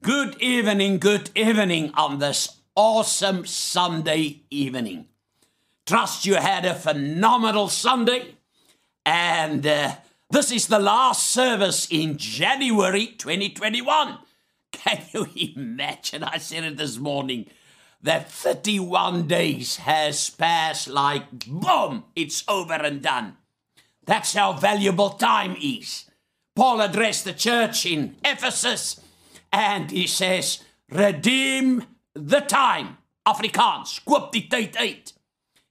Good evening, good evening on this awesome Sunday evening. Trust you had a phenomenal Sunday. And uh, this is the last service in January 2021. Can you imagine? I said it this morning that 31 days has passed like boom, it's over and done. That's how valuable time is. Paul addressed the church in Ephesus and he says, Redeem the time. Afrikaans, koop die tyd uit.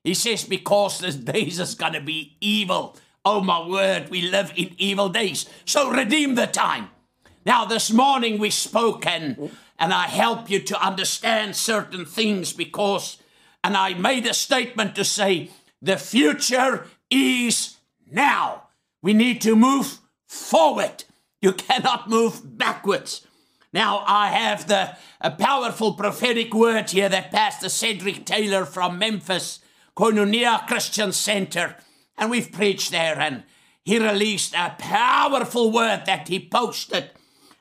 He says, because this days is going to be evil. Oh my word, we live in evil days. So redeem the time. Now, this morning we spoke and, and I help you to understand certain things because, and I made a statement to say, the future is now. We need to move forward. You cannot move backwards. Now, I have the a powerful prophetic word here that Pastor Cedric Taylor from Memphis, Koinonia Christian Center, and we've preached there, and he released a powerful word that he posted,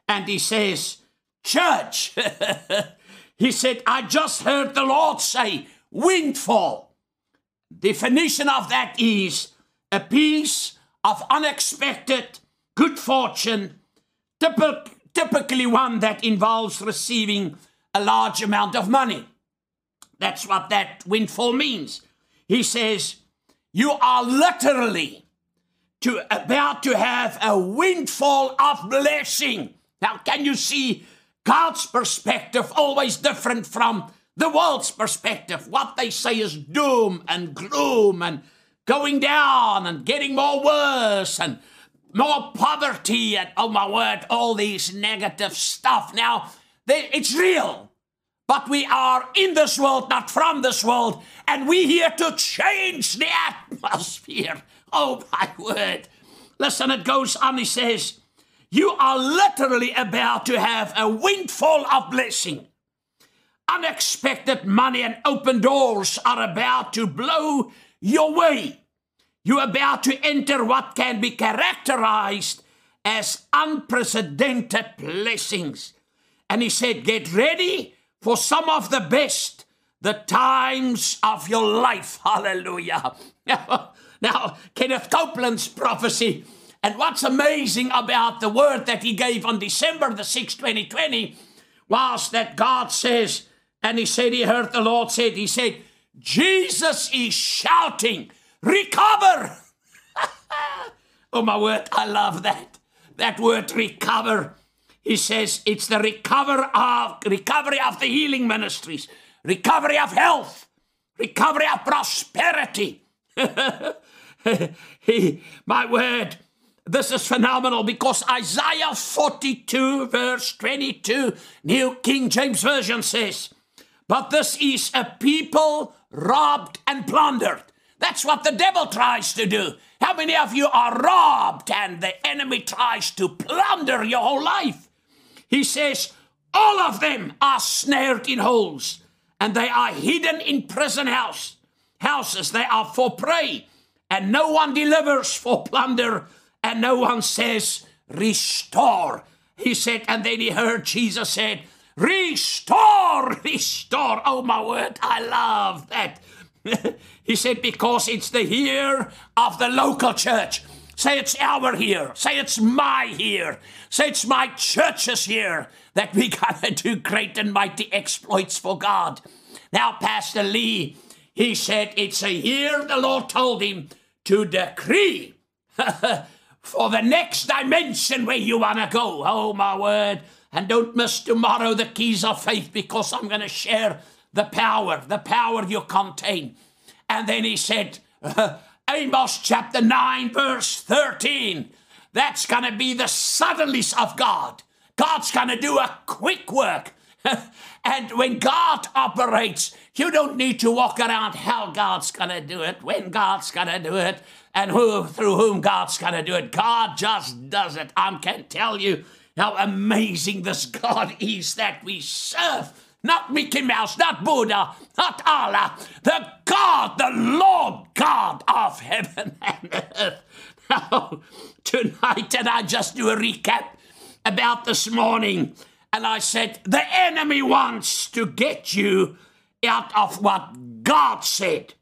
and he says, Church, he said, I just heard the Lord say, windfall. Definition of that is a piece of unexpected good fortune, typical typically one that involves receiving a large amount of money. That's what that windfall means. He says, You are literally to, about to have a windfall of blessing. Now, can you see God's perspective always different from the world's perspective? What they say is doom and gloom and going down and getting more worse and more poverty and oh my word, all these negative stuff. Now, they, it's real. But we are in this world, not from this world, and we here to change the atmosphere. Oh my word. Listen, it goes on, he says, You are literally about to have a windfall of blessing. Unexpected money and open doors are about to blow your way. You're about to enter what can be characterized as unprecedented blessings. And he said, Get ready for some of the best, the times of your life. Hallelujah. Now, Kenneth Copeland's prophecy, and what's amazing about the word that he gave on December the 6th, 2020, was that God says, and he said, he heard the Lord said, he said, Jesus is shouting recover. oh, my word, I love that. That word recover. He says it's the recover of, recovery of the healing ministries, recovery of health, recovery of prosperity. he, my word, this is phenomenal because Isaiah 42, verse 22, New King James Version says, But this is a people robbed and plundered. That's what the devil tries to do. How many of you are robbed and the enemy tries to plunder your whole life? He says, all of them are snared in holes and they are hidden in prison house houses. They are for prey and no one delivers for plunder and no one says, restore. He said, and then he heard Jesus said, restore, restore. Oh my word, I love that. he said, because it's the year of the local church. Say it's our here. Say it's my here. Say it's my church's here that we gotta do great and mighty exploits for God. Now, Pastor Lee, he said it's a year the Lord told him to decree for the next dimension where you wanna go. Oh my word. And don't miss tomorrow the keys of faith because I'm gonna share the power, the power you contain. And then he said, uh, Amos chapter 9, verse 13. That's going to be the suddenness of God. God's going to do a quick work. and when God operates, you don't need to walk around how God's going to do it, when God's going to do it, and who through whom God's going to do it. God just does it. I can tell you how amazing this God is that we serve not Mickey Mouse, not Buddha, not Allah, the God, the Lord God of heaven and earth. Now, tonight, and I just do a recap about this morning. And I said, The enemy wants to get you out of what God said.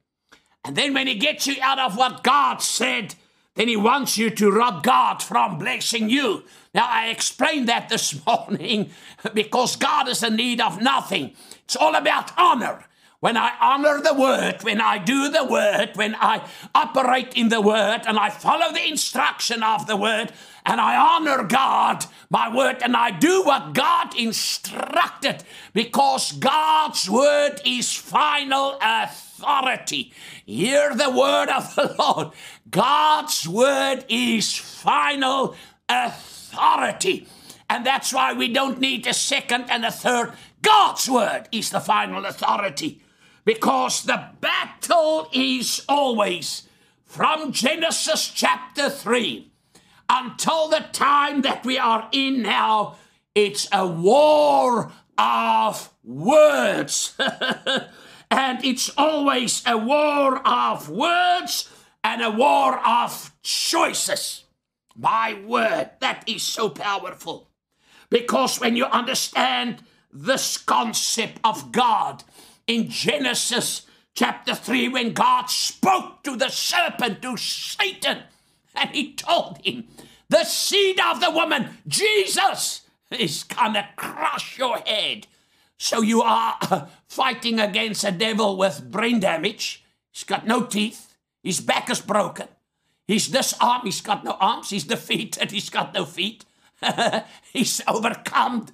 And then when he gets you out of what God said, then he wants you to rob God from blessing you. Now, I explained that this morning because God is in need of nothing. It's all about honor. When I honor the word, when I do the word, when I operate in the word and I follow the instruction of the word and I honor God, my word, and I do what God instructed because God's word is final authority. Hear the word of the Lord. God's word is final authority. And that's why we don't need a second and a third. God's word is the final authority because the battle is always from Genesis chapter 3 until the time that we are in now, it's a war of words. and it's always a war of words and a war of choices. My word, that is so powerful. Because when you understand this concept of God, in Genesis chapter 3 when God spoke to the serpent, to Satan, and he told him, The seed of the woman, Jesus, is gonna crush your head. So you are fighting against a devil with brain damage. He's got no teeth. His back is broken. He's disarmed. He's got no arms. He's defeated. He's got no feet. he's overcome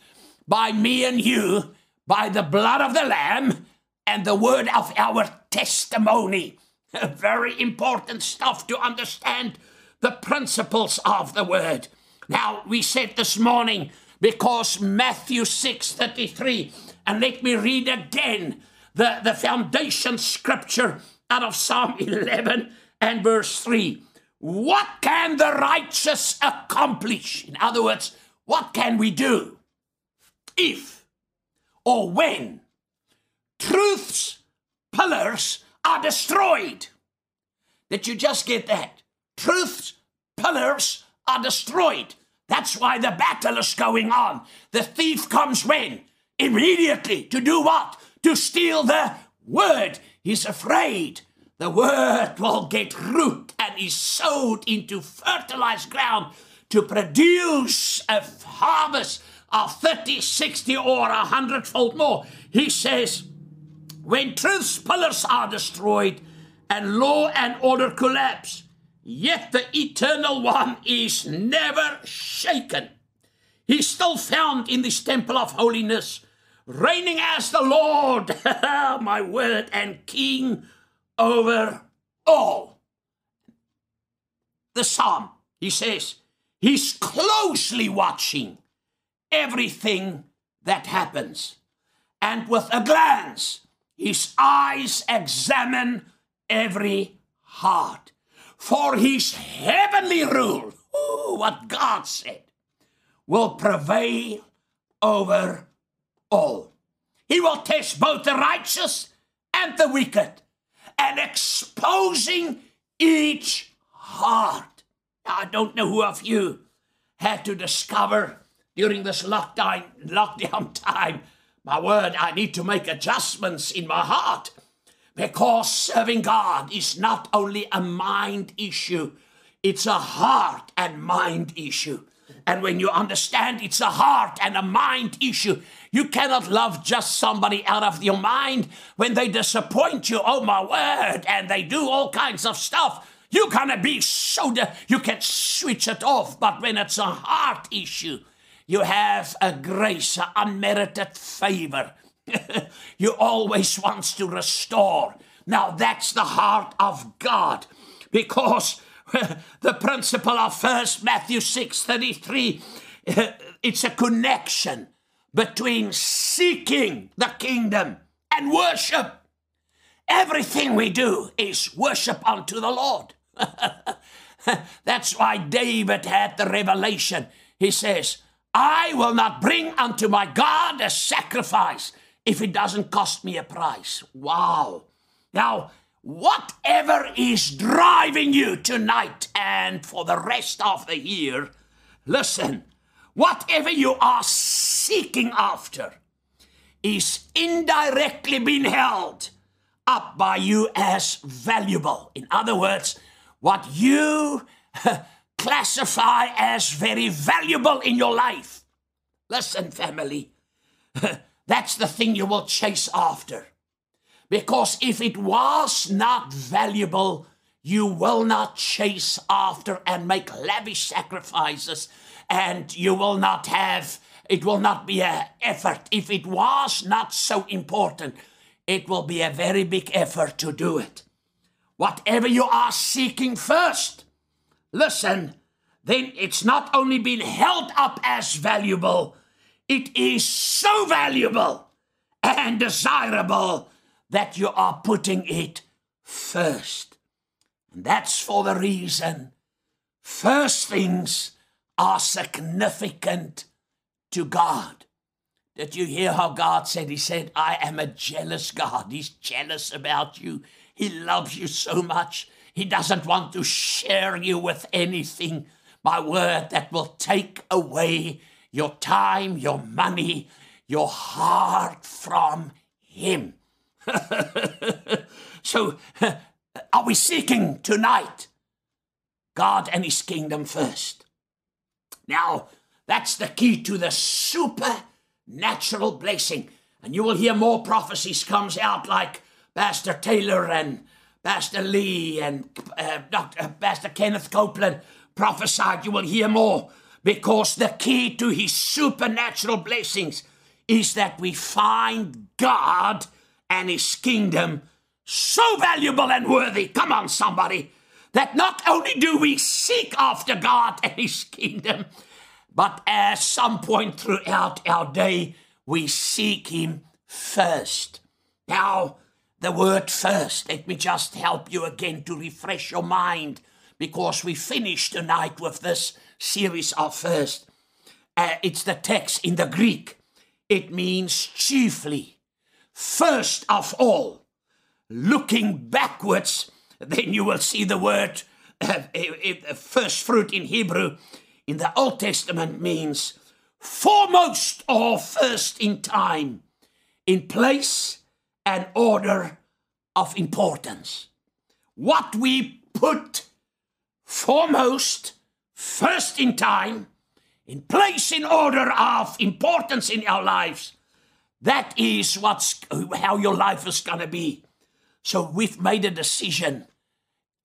by me and you, by the blood of the Lamb and the word of our testimony. Very important stuff to understand the principles of the word. Now, we said this morning because Matthew 6 33, and let me read again the, the foundation scripture out of Psalm 11 and verse 3. What can the righteous accomplish? In other words, what can we do if or when truth's pillars are destroyed. Did you just get that? Truth's pillars are destroyed. That's why the battle is going on. The thief comes when? Immediately. To do what? To steal the word. He's afraid the word will get root and is sowed into fertilized ground to produce a harvest of 30, 60, or a hundredfold more. He says, when truth's pillars are destroyed and law and order collapse, yet the eternal one is never shaken. He's still found in this temple of holiness, reigning as the Lord, my word, and King over all. The psalm, he says, he's closely watching everything that happens. And with a glance, his eyes examine every heart. For his heavenly rule, ooh, what God said, will prevail over all. He will test both the righteous and the wicked, and exposing each heart. I don't know who of you had to discover during this lockdown, lockdown time my word, I need to make adjustments in my heart because serving God is not only a mind issue, it's a heart and mind issue. And when you understand it's a heart and a mind issue, you cannot love just somebody out of your mind when they disappoint you. Oh, my word. And they do all kinds of stuff. You're to be so, de- you can switch it off. But when it's a heart issue, you have a grace, an unmerited favor. you always wants to restore. Now that's the heart of God because the principle of first Matthew 6 33 it's a connection between seeking the kingdom and worship. Everything we do is worship unto the Lord. That's why David had the revelation. He says, I will not bring unto my God a sacrifice if it doesn't cost me a price. Wow. Now, whatever is driving you tonight and for the rest of the year, listen, whatever you are seeking after is indirectly being held up by you as valuable. In other words, what you classify as very valuable in your life. Listen, family, that's the thing you will chase after. Because if it was not valuable, you will not chase after and make lavish sacrifices, and you will not have, it will not be an effort. If it was not so important, it will be a very big effort to do it. Whatever you are seeking first, listen, then it's not only been held up as valuable, it is so valuable and desirable that you are putting it first. And that's for the reason first things are significant to God. Did you hear how God said? He said, I am a jealous God. He's jealous about you. He loves you so much. He doesn't want to share you with anything, my word, that will take away your time, your money, your heart from Him. so, are we seeking tonight God and His kingdom first? Now, that's the key to the supernatural blessing. And you will hear more prophecies comes out like Pastor Taylor and Pastor Lee and uh, Dr. Uh, Pastor Kenneth Copeland prophesied. You will hear more because the key to his supernatural blessings is that we find God and his kingdom so valuable and worthy. Come on, somebody. That not only do we seek after God and his kingdom, but at some point throughout our day, we seek him first. Now, the word first, let me just help you again to refresh your mind because we finished tonight with this series of first. Uh, it's the text in the Greek. It means chiefly first of all, looking backwards, then you will see the word uh, first fruit in Hebrew in the Old Testament means foremost or first in time, in place and order of importance. What we put foremost, first in time, in place in order of importance in our lives, that is what's how your life is going to be. So we've made a decision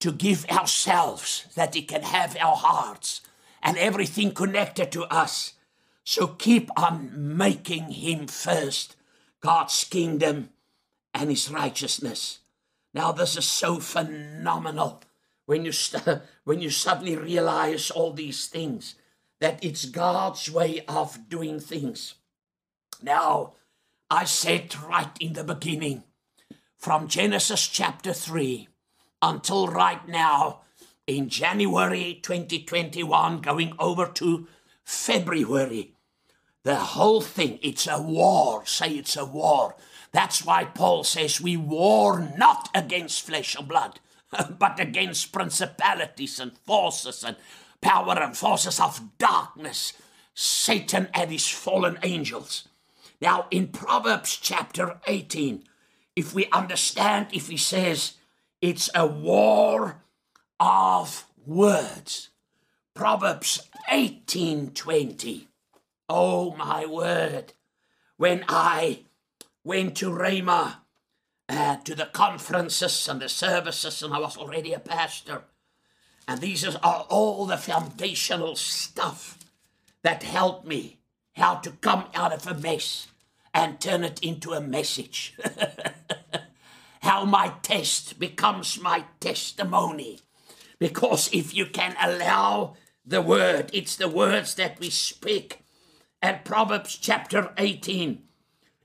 to give ourselves that He can have our hearts and everything connected to us. So keep on making Him first, God's kingdom and His righteousness. Now, this is so phenomenal when you, st- when you suddenly realize all these things, that it's God's way of doing things. Now, I said right in the beginning, from Genesis chapter 3 until right now, in January 2021, going over to February, the whole thing, it's a war. Say it's a war. That's why Paul says we war not against flesh and blood, but against principalities and forces and power and forces of darkness, Satan and his fallen angels. Now, in Proverbs chapter 18, if we understand, if he says it's a war of words, Proverbs 18:20. Oh my word. When I went to Rhema, uh, to the conferences and the services, and I was already a pastor, and these are all the foundational stuff that helped me how to come out of a mess and turn it into a message. How my test becomes my testimony. Because if you can allow the word, it's the words that we speak. And Proverbs chapter 18,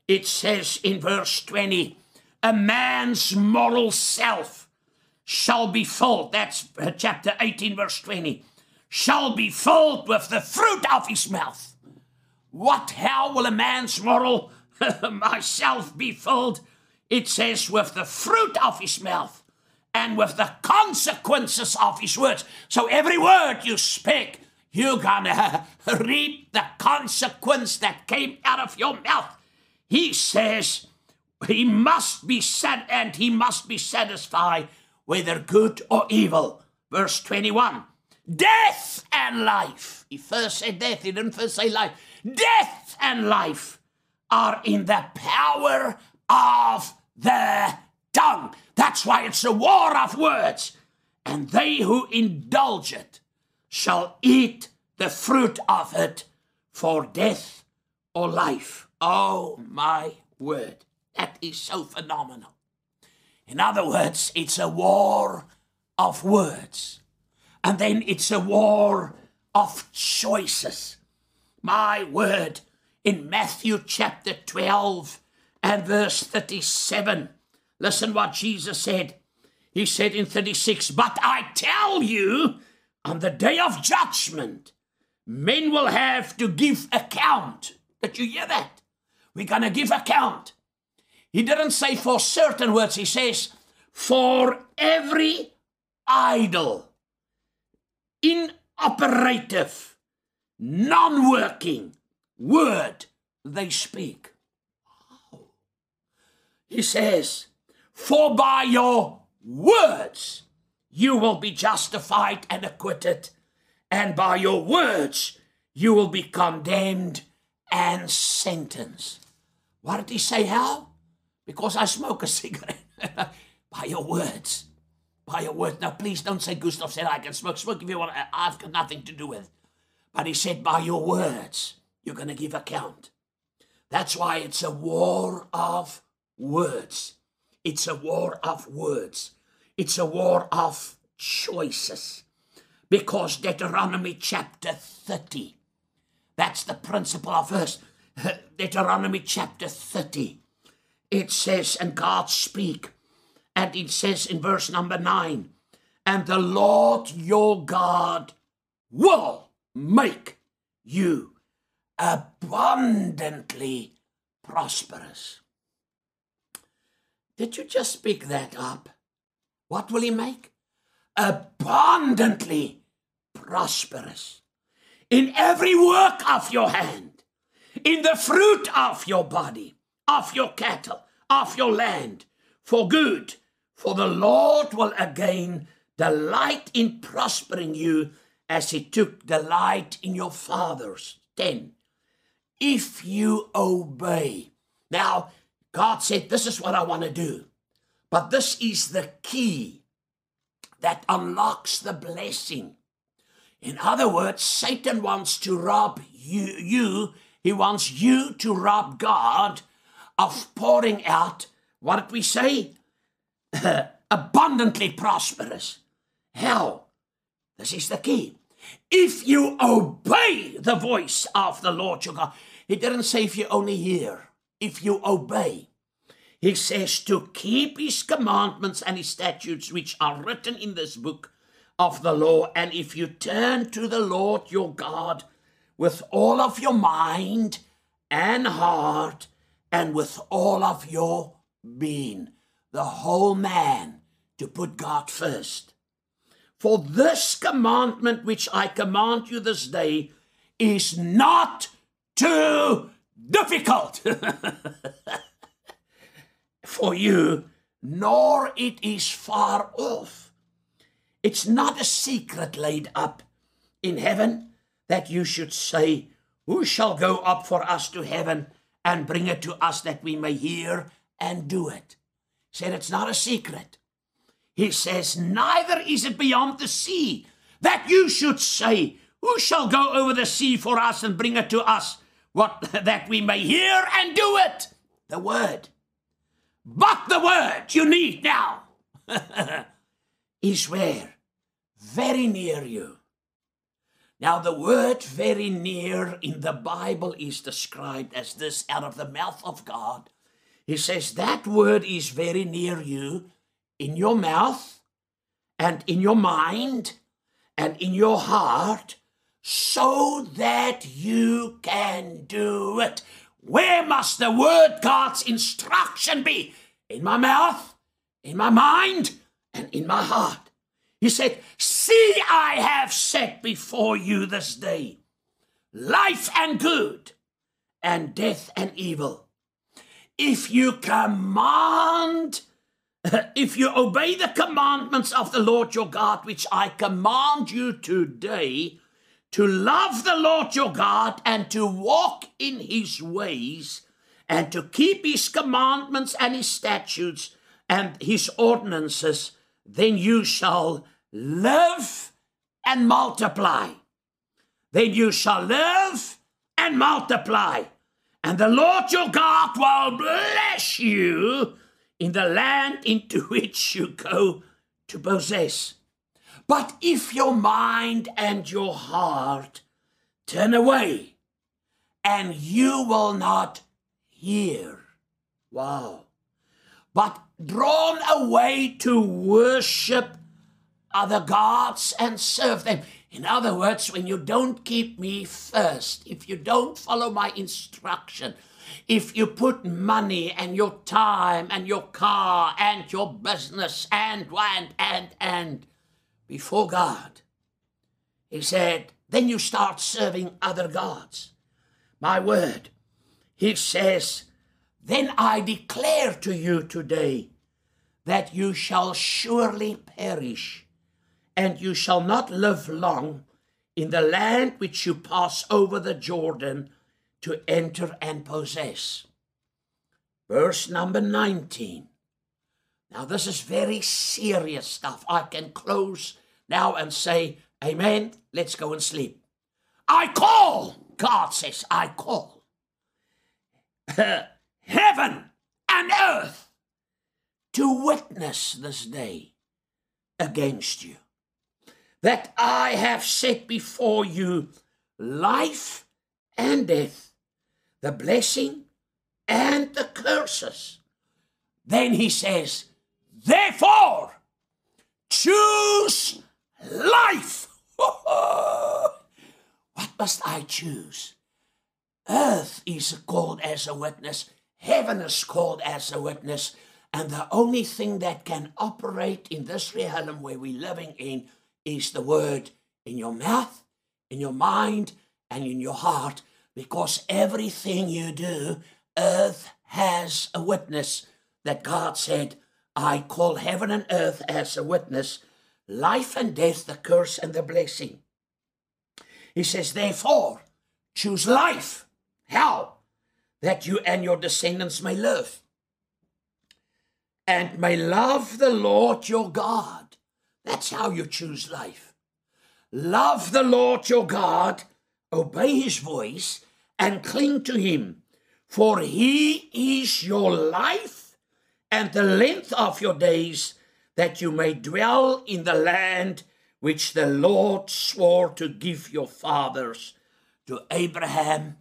it says in verse 20, a man's moral self shall be filled. That's uh, chapter 18, verse 20. Shall be filled with the fruit of his mouth. What? How will a man's moral myself be filled, it says, with the fruit of his mouth and with the consequences of his words. So every word you speak, you're gonna reap the consequence that came out of your mouth. He says he must be set and he must be satisfied whether good or evil. Verse 21. Death and life. He first said death, he didn't first say life. Death and life are in the power of the tongue. That's why it's a war of words. And they who indulge it shall eat the fruit of it for death or life. Oh my word. That is so phenomenal. In other words, it's a war of words. And then it's a war of choices. My word, in Matthew chapter 12 and verse 37, listen what Jesus said. He said in 36, But I tell you, on the day of judgment, men will have to give account. Did you hear that? We're going to give account. He didn't say for certain words, he says for every idle, inoperative, non working word they speak. Oh. He says, For by your words you will be justified and acquitted, and by your words you will be condemned and sentenced. What did he say, how? Because I smoke a cigarette. by your words. By your words. Now, please don't say Gustav said I can smoke. Smoke if you want. I've got nothing to do with it. But he said, by your words, you're going to give account. That's why it's a war of words. It's a war of words. It's a war of choices. Because Deuteronomy chapter 30, that's the principle of verse. Deuteronomy chapter 30, it says, and God speak, and it says in verse number 9, and the Lord your God will make you abundantly prosperous. Did you just speak that up? What will he make? Abundantly prosperous. In every work of your hand, in the fruit of your body, of your cattle, of your land, for good. For the Lord will again delight in prospering you as he took delight in your fathers. 10. If you obey. Now, God said, This is what I want to do. But this is the key that unlocks the blessing. In other words, Satan wants to rob you, you, he wants you to rob God of pouring out, what did we say? Abundantly prosperous. How? This is the key. If you obey the voice of the Lord your God, he didn't say if you only hear, if you obey. He says to keep his commandments and his statutes, which are written in this book of the law. And if you turn to the Lord your God with all of your mind and heart and with all of your being, the whole man, to put God first. For this commandment which I command you this day is not too difficult. for you, nor it is far off. It's not a secret laid up in heaven that you should say, Who shall go up for us to heaven and bring it to us that we may hear and do it? Said it's not a secret. He says, Neither is it beyond the sea that you should say, Who shall go over the sea for us and bring it to us, what that we may hear and do it? The word. But the word you need now is where? Very near you. Now, the word very near in the Bible is described as this out of the mouth of God. He says that word is very near you in your mouth and in your mind and in your heart so that you can do it. Where must the word God's instruction be? In my mouth, in my mind, and in my heart. He said, See, I have set before you this day life and good, and death and evil. If you command, if you obey the commandments of the Lord your God, which I command you today, to love the Lord your God and to walk in his ways and to keep his commandments and his statutes and his ordinances, then you shall live and multiply. Then you shall live and multiply. And the Lord your God will bless you in the land into which you go to possess. But if your mind and your heart turn away, and you will not hear, wow, but drawn away to worship other gods and serve them. In other words, when you don't keep me first, if you don't follow my instruction, if you put money and your time and your car and your business and and and and before God, he said, then you start serving other gods. My word, he says, then I declare to you today that you shall surely perish and you shall not live long in the land which you pass over the Jordan to enter and possess. Verse number 19. Now, this is very serious stuff. I can close now and say, Amen. Let's go and sleep. I call, God says, I call heaven and earth to witness this day against you that I have set before you life and death, the blessing and the curses. Then he says, Therefore, choose life. what must I choose? Earth is called as a witness, heaven is called as a witness, and the only thing that can operate in this realm where we're living in is the word in your mouth, in your mind, and in your heart, because everything you do, earth has a witness that God said, I call heaven and earth as a witness, life and death, the curse and the blessing. He says, therefore, choose life. How? That you and your descendants may live and may love the Lord your God that's how you choose life. Love the Lord your God, obey his voice, and cling to him, for he is your life and the length of your days, that you may dwell in the land which the Lord swore to give your fathers, to Abraham,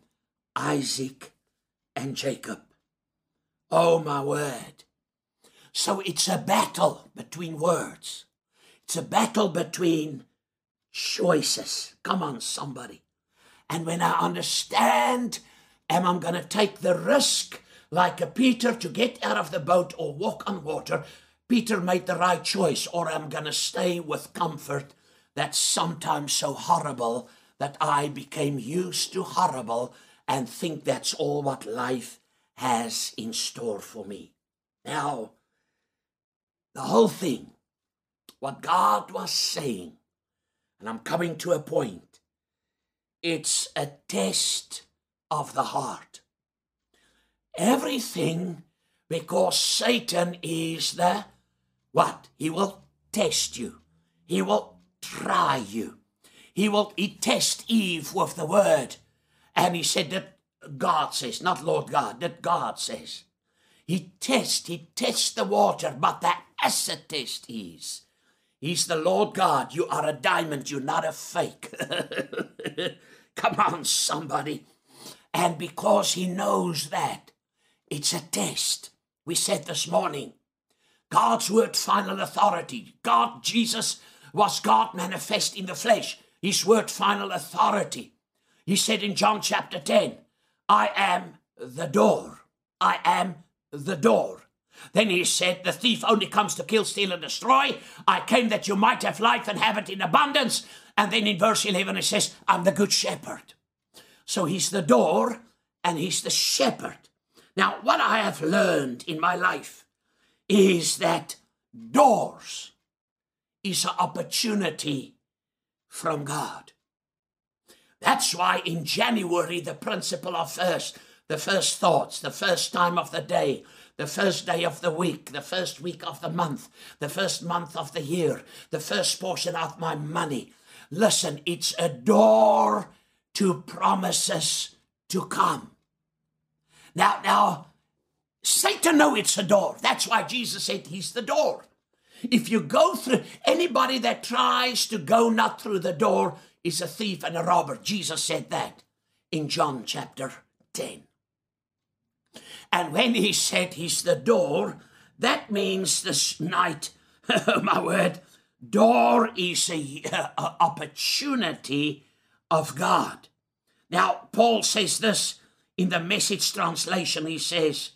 Isaac, and Jacob. Oh, my word. So it's a battle between words. It's a battle between choices. Come on, somebody. And when I understand, am I going to take the risk like a Peter to get out of the boat or walk on water? Peter made the right choice, or I'm going to stay with comfort that's sometimes so horrible that I became used to horrible and think that's all what life has in store for me. Now, the whole thing what God was saying. And I'm coming to a point. It's a test of the heart. Everything because Satan is the what? He will test you. He will try you. He will he test Eve with the word. And he said that God says, not Lord God, that God says. He tests, he tests the water, but the acid test is He's the Lord God. You are a diamond. You're not a fake. Come on, somebody. And because he knows that, it's a test. We said this morning God's word, final authority. God, Jesus, was God manifest in the flesh. His word, final authority. He said in John chapter 10, I am the door. I am the door. Then he said, The thief only comes to kill, steal, and destroy. I came that you might have life and have it in abundance. And then in verse 11, it says, I'm the good shepherd. So he's the door and he's the shepherd. Now, what I have learned in my life is that doors is an opportunity from God. That's why in January, the principle of first, the first thoughts, the first time of the day, the first day of the week, the first week of the month, the first month of the year, the first portion of my money. Listen, it's a door to promises to come. Now, now, Satan know it's a door. That's why Jesus said he's the door. If you go through anybody that tries to go not through the door is a thief and a robber. Jesus said that in John chapter 10. And when he said he's the door, that means this night, oh my word, door is a, a opportunity of God. Now, Paul says this in the message translation. He says,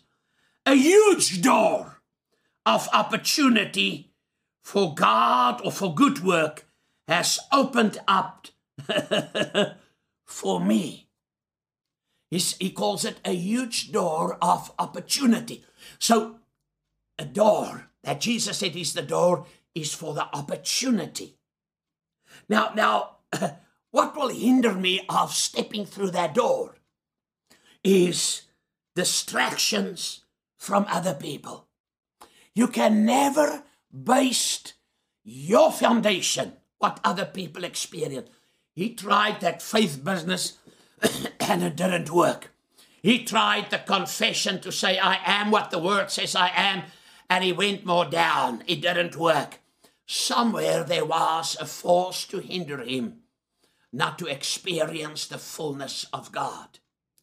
a huge door of opportunity for God or for good work has opened up for me. He's, he calls it a huge door of opportunity. So, a door that Jesus said is the door is for the opportunity. Now, now, what will hinder me of stepping through that door is distractions from other people. You can never base your foundation what other people experience. He tried that faith business and it didn't work. He tried the confession to say, I am what the word says I am, and he went more down. It didn't work. Somewhere there was a force to hinder him not to experience the fullness of God.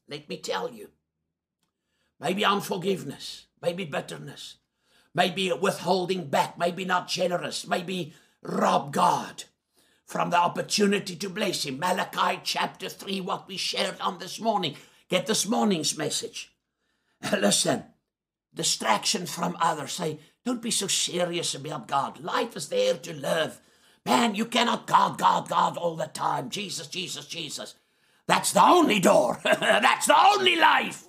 Let me tell you. Maybe unforgiveness, maybe bitterness, maybe withholding back, maybe not generous, maybe rob God from the opportunity to bless him. Malachi chapter 3, what we shared on this morning. Get this morning's message. Listen, distraction from others. Say, don't be so serious about God. Life is there to live. Man, you cannot God, God, God all the time. Jesus, Jesus, Jesus. That's the only door. That's the only life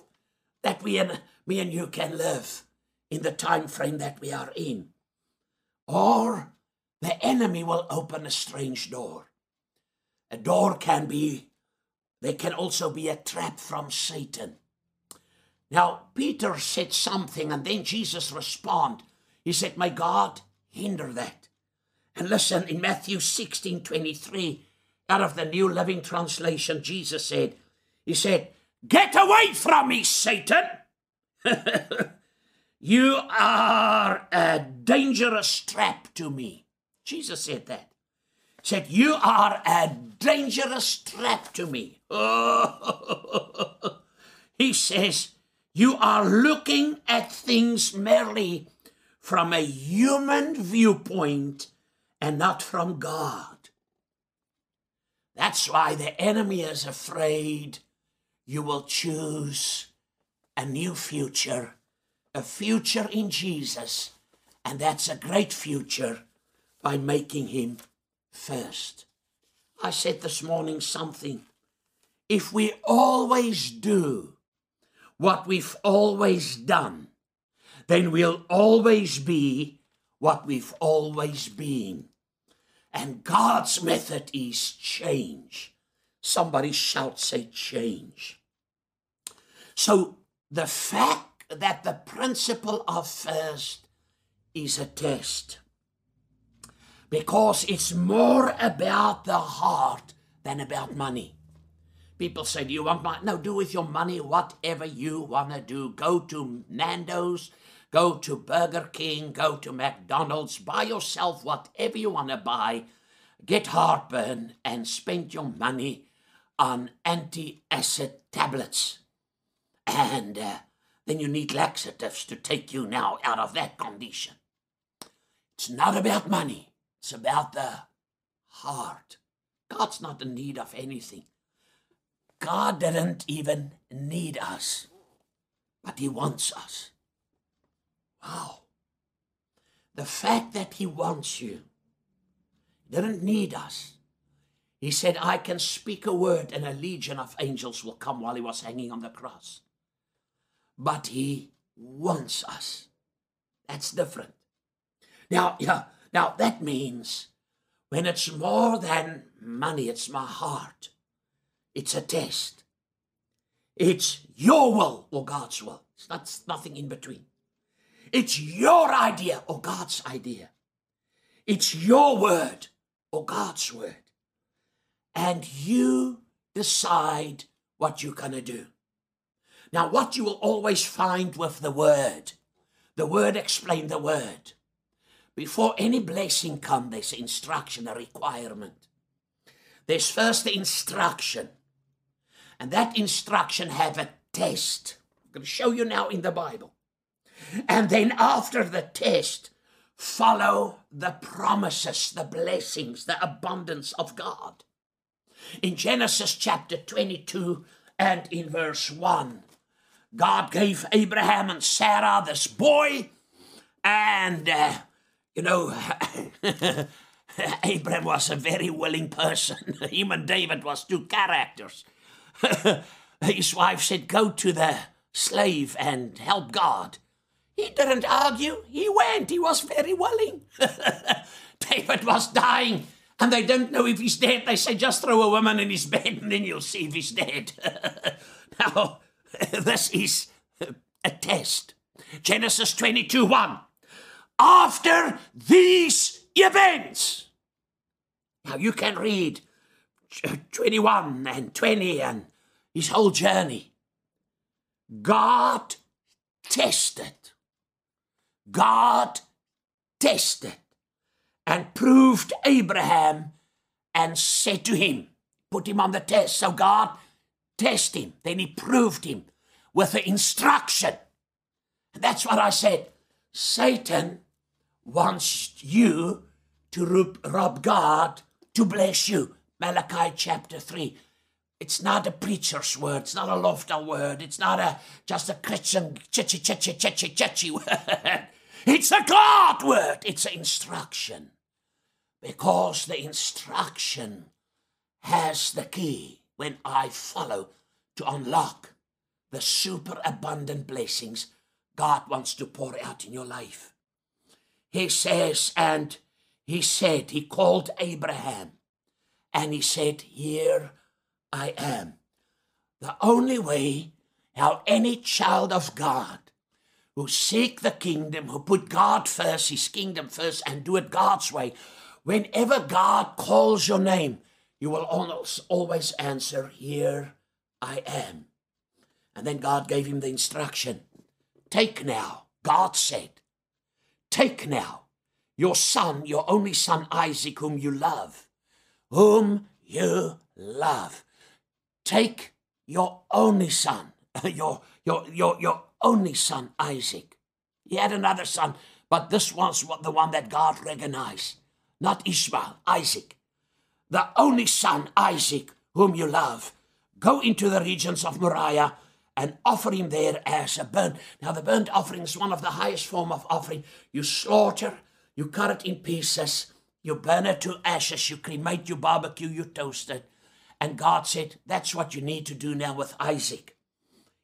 that we and me and you can live in the time frame that we are in. Or the enemy will open a strange door. A door can be, there can also be a trap from Satan. Now, Peter said something, and then Jesus responded. He said, My God hinder that. And listen, in Matthew 16 23, out of the New Living Translation, Jesus said, He said, Get away from me, Satan! you are a dangerous trap to me. Jesus said that. Said, You are a dangerous trap to me. he says, You are looking at things merely from a human viewpoint and not from God. That's why the enemy is afraid you will choose a new future, a future in Jesus, and that's a great future by making him first. I said this morning something. If we always do what we've always done, then we'll always be what we've always been. And God's method is change. Somebody shout, say change. So the fact that the principle of first is a test because it's more about the heart than about money. People say, Do you want money? No, do with your money whatever you want to do. Go to Nando's, go to Burger King, go to McDonald's, buy yourself whatever you want to buy, get heartburn, and spend your money on anti-acid tablets. And uh, then you need laxatives to take you now out of that condition. It's not about money. It's about the heart. God's not in need of anything. God didn't even need us, but He wants us. Wow. The fact that he wants you, didn't need us. He said, I can speak a word and a legion of angels will come while he was hanging on the cross. But he wants us. That's different. Now, yeah, now that means when it's more than money, it's my heart. It's a test. It's your will or God's will. It's not nothing in between. It's your idea or God's idea. It's your word or God's word. And you decide what you're going to do. Now, what you will always find with the word, the word explain the word. Before any blessing comes, there's instruction, a requirement. There's first the instruction. And that instruction have a test. I'm going to show you now in the Bible. And then after the test, follow the promises, the blessings, the abundance of God. In Genesis chapter 22 and in verse 1, God gave Abraham and Sarah this boy, and uh, you know, Abraham was a very willing person. Him and David was two characters. His wife said, Go to the slave and help God. He didn't argue. He went. He was very willing. David was dying and they don't know if he's dead. They say, just throw a woman in his bed and then you'll see if he's dead. now, this is a test. Genesis 22 1. After these events, now you can read 21 and 20 and his whole journey. God tested God tested and proved Abraham and said to him, put him on the test. So God tested him. Then he proved him with the instruction. And that's what I said. Satan wants you to rob God to bless you. Malachi chapter 3. It's not a preacher's word. It's not a lofty word. It's not a just a Christian chitchy chitchy chitchy chitchy word. It's a God word. It's an instruction. Because the instruction has the key when I follow to unlock the super abundant blessings God wants to pour out in your life. He says, and he said, he called Abraham and he said, Here I am. The only way how any child of God who seek the kingdom, who put God first, his kingdom first, and do it God's way, whenever God calls your name, you will almost always answer, Here I am. And then God gave him the instruction Take now, God said, Take now your son, your only son Isaac, whom you love, whom you love. Take your only son, your, your, your, your only son, Isaac. He had another son, but this was the one that God recognized, not Ishmael, Isaac. The only son, Isaac, whom you love. Go into the regions of Moriah and offer him there as a burnt. Now, the burnt offering is one of the highest form of offering. You slaughter, you cut it in pieces, you burn it to ashes, you cremate, you barbecue, you toast it. And God said, That's what you need to do now with Isaac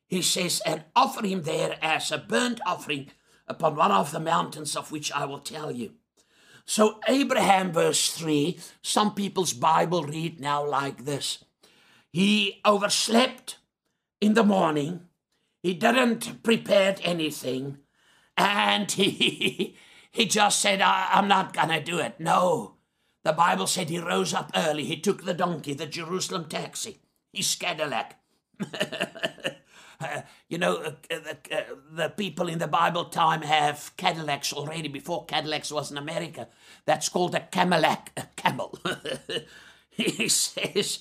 he says, and offer him there as a burnt offering upon one of the mountains of which I will tell you. So, Abraham, verse 3, some people's Bible read now like this He overslept in the morning, he didn't prepare anything, and he, he just said, I'm not going to do it. No. The Bible said he rose up early, he took the donkey, the Jerusalem taxi, his Cadillac. Uh, you know, uh, uh, the, uh, the people in the Bible time have Cadillacs already before Cadillacs was in America. That's called a Cadillac, a camel. he says,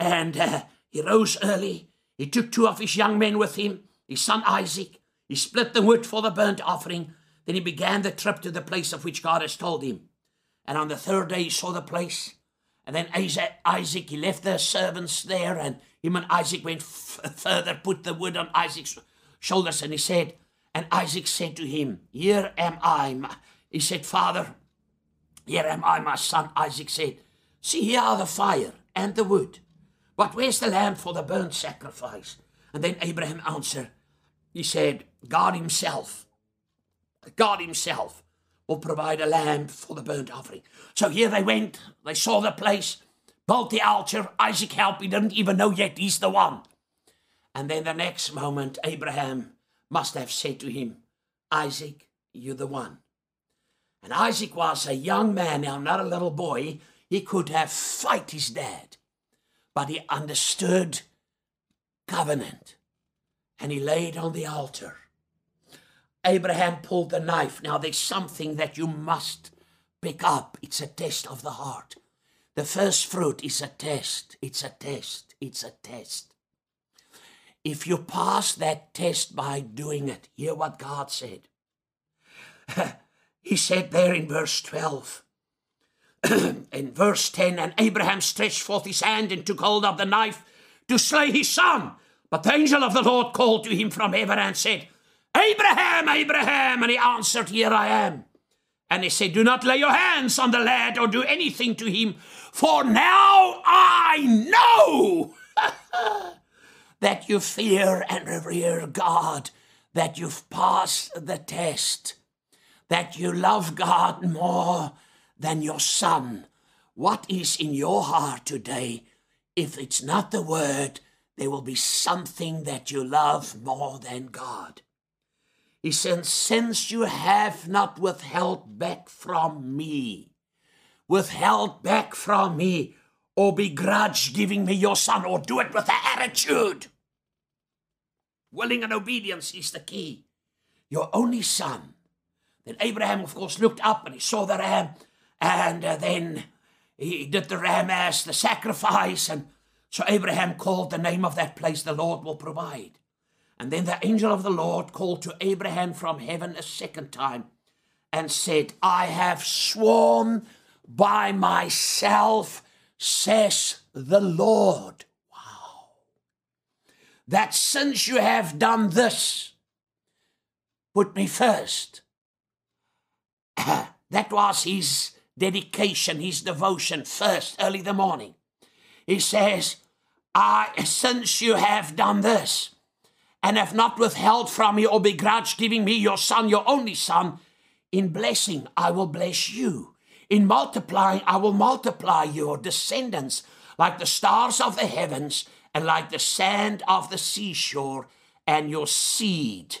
and uh, he rose early. He took two of his young men with him, his son Isaac. He split the wood for the burnt offering. Then he began the trip to the place of which God has told him. And on the third day, he saw the place. And then Isaac, he left the servants there and him and Isaac went f- further, put the wood on Isaac's shoulders, and he said, And Isaac said to him, Here am I. He said, Father, here am I, my son. Isaac said, See, here are the fire and the wood. But where's the lamb for the burnt sacrifice? And then Abraham answered, He said, God Himself, God Himself will provide a lamb for the burnt offering. So here they went, they saw the place, the altar. Isaac Help, he didn't even know yet he's the one. And then the next moment, Abraham must have said to him, Isaac, you're the one. And Isaac was a young man now, not a little boy. He could have fight his dad, but he understood covenant and he laid on the altar. Abraham pulled the knife. Now, there's something that you must pick up. It's a test of the heart. The first fruit is a test. It's a test. It's a test. If you pass that test by doing it, hear what God said. he said there in verse 12, in verse 10, and Abraham stretched forth his hand and took hold of the knife to slay his son. But the angel of the Lord called to him from heaven and said, Abraham, Abraham. And he answered, Here I am. And he said, Do not lay your hands on the lad or do anything to him, for now I know that you fear and revere God, that you've passed the test, that you love God more than your son. What is in your heart today? If it's not the word, there will be something that you love more than God. He says, Since you have not withheld back from me, withheld back from me, or begrudge giving me your son, or do it with an attitude Willing and obedience is the key. Your only son. Then Abraham, of course, looked up and he saw the ram, and uh, then he did the ram as the sacrifice. And so Abraham called the name of that place, the Lord will provide. And then the angel of the Lord called to Abraham from heaven a second time and said, I have sworn by myself, says the Lord that since you have done this, put me first. that was his dedication, his devotion first, early the morning. He says, I, since you have done this, and have not withheld from me or begrudged giving me your son, your only son, in blessing I will bless you. In multiplying I will multiply your descendants like the stars of the heavens and like the sand of the seashore, and your seed,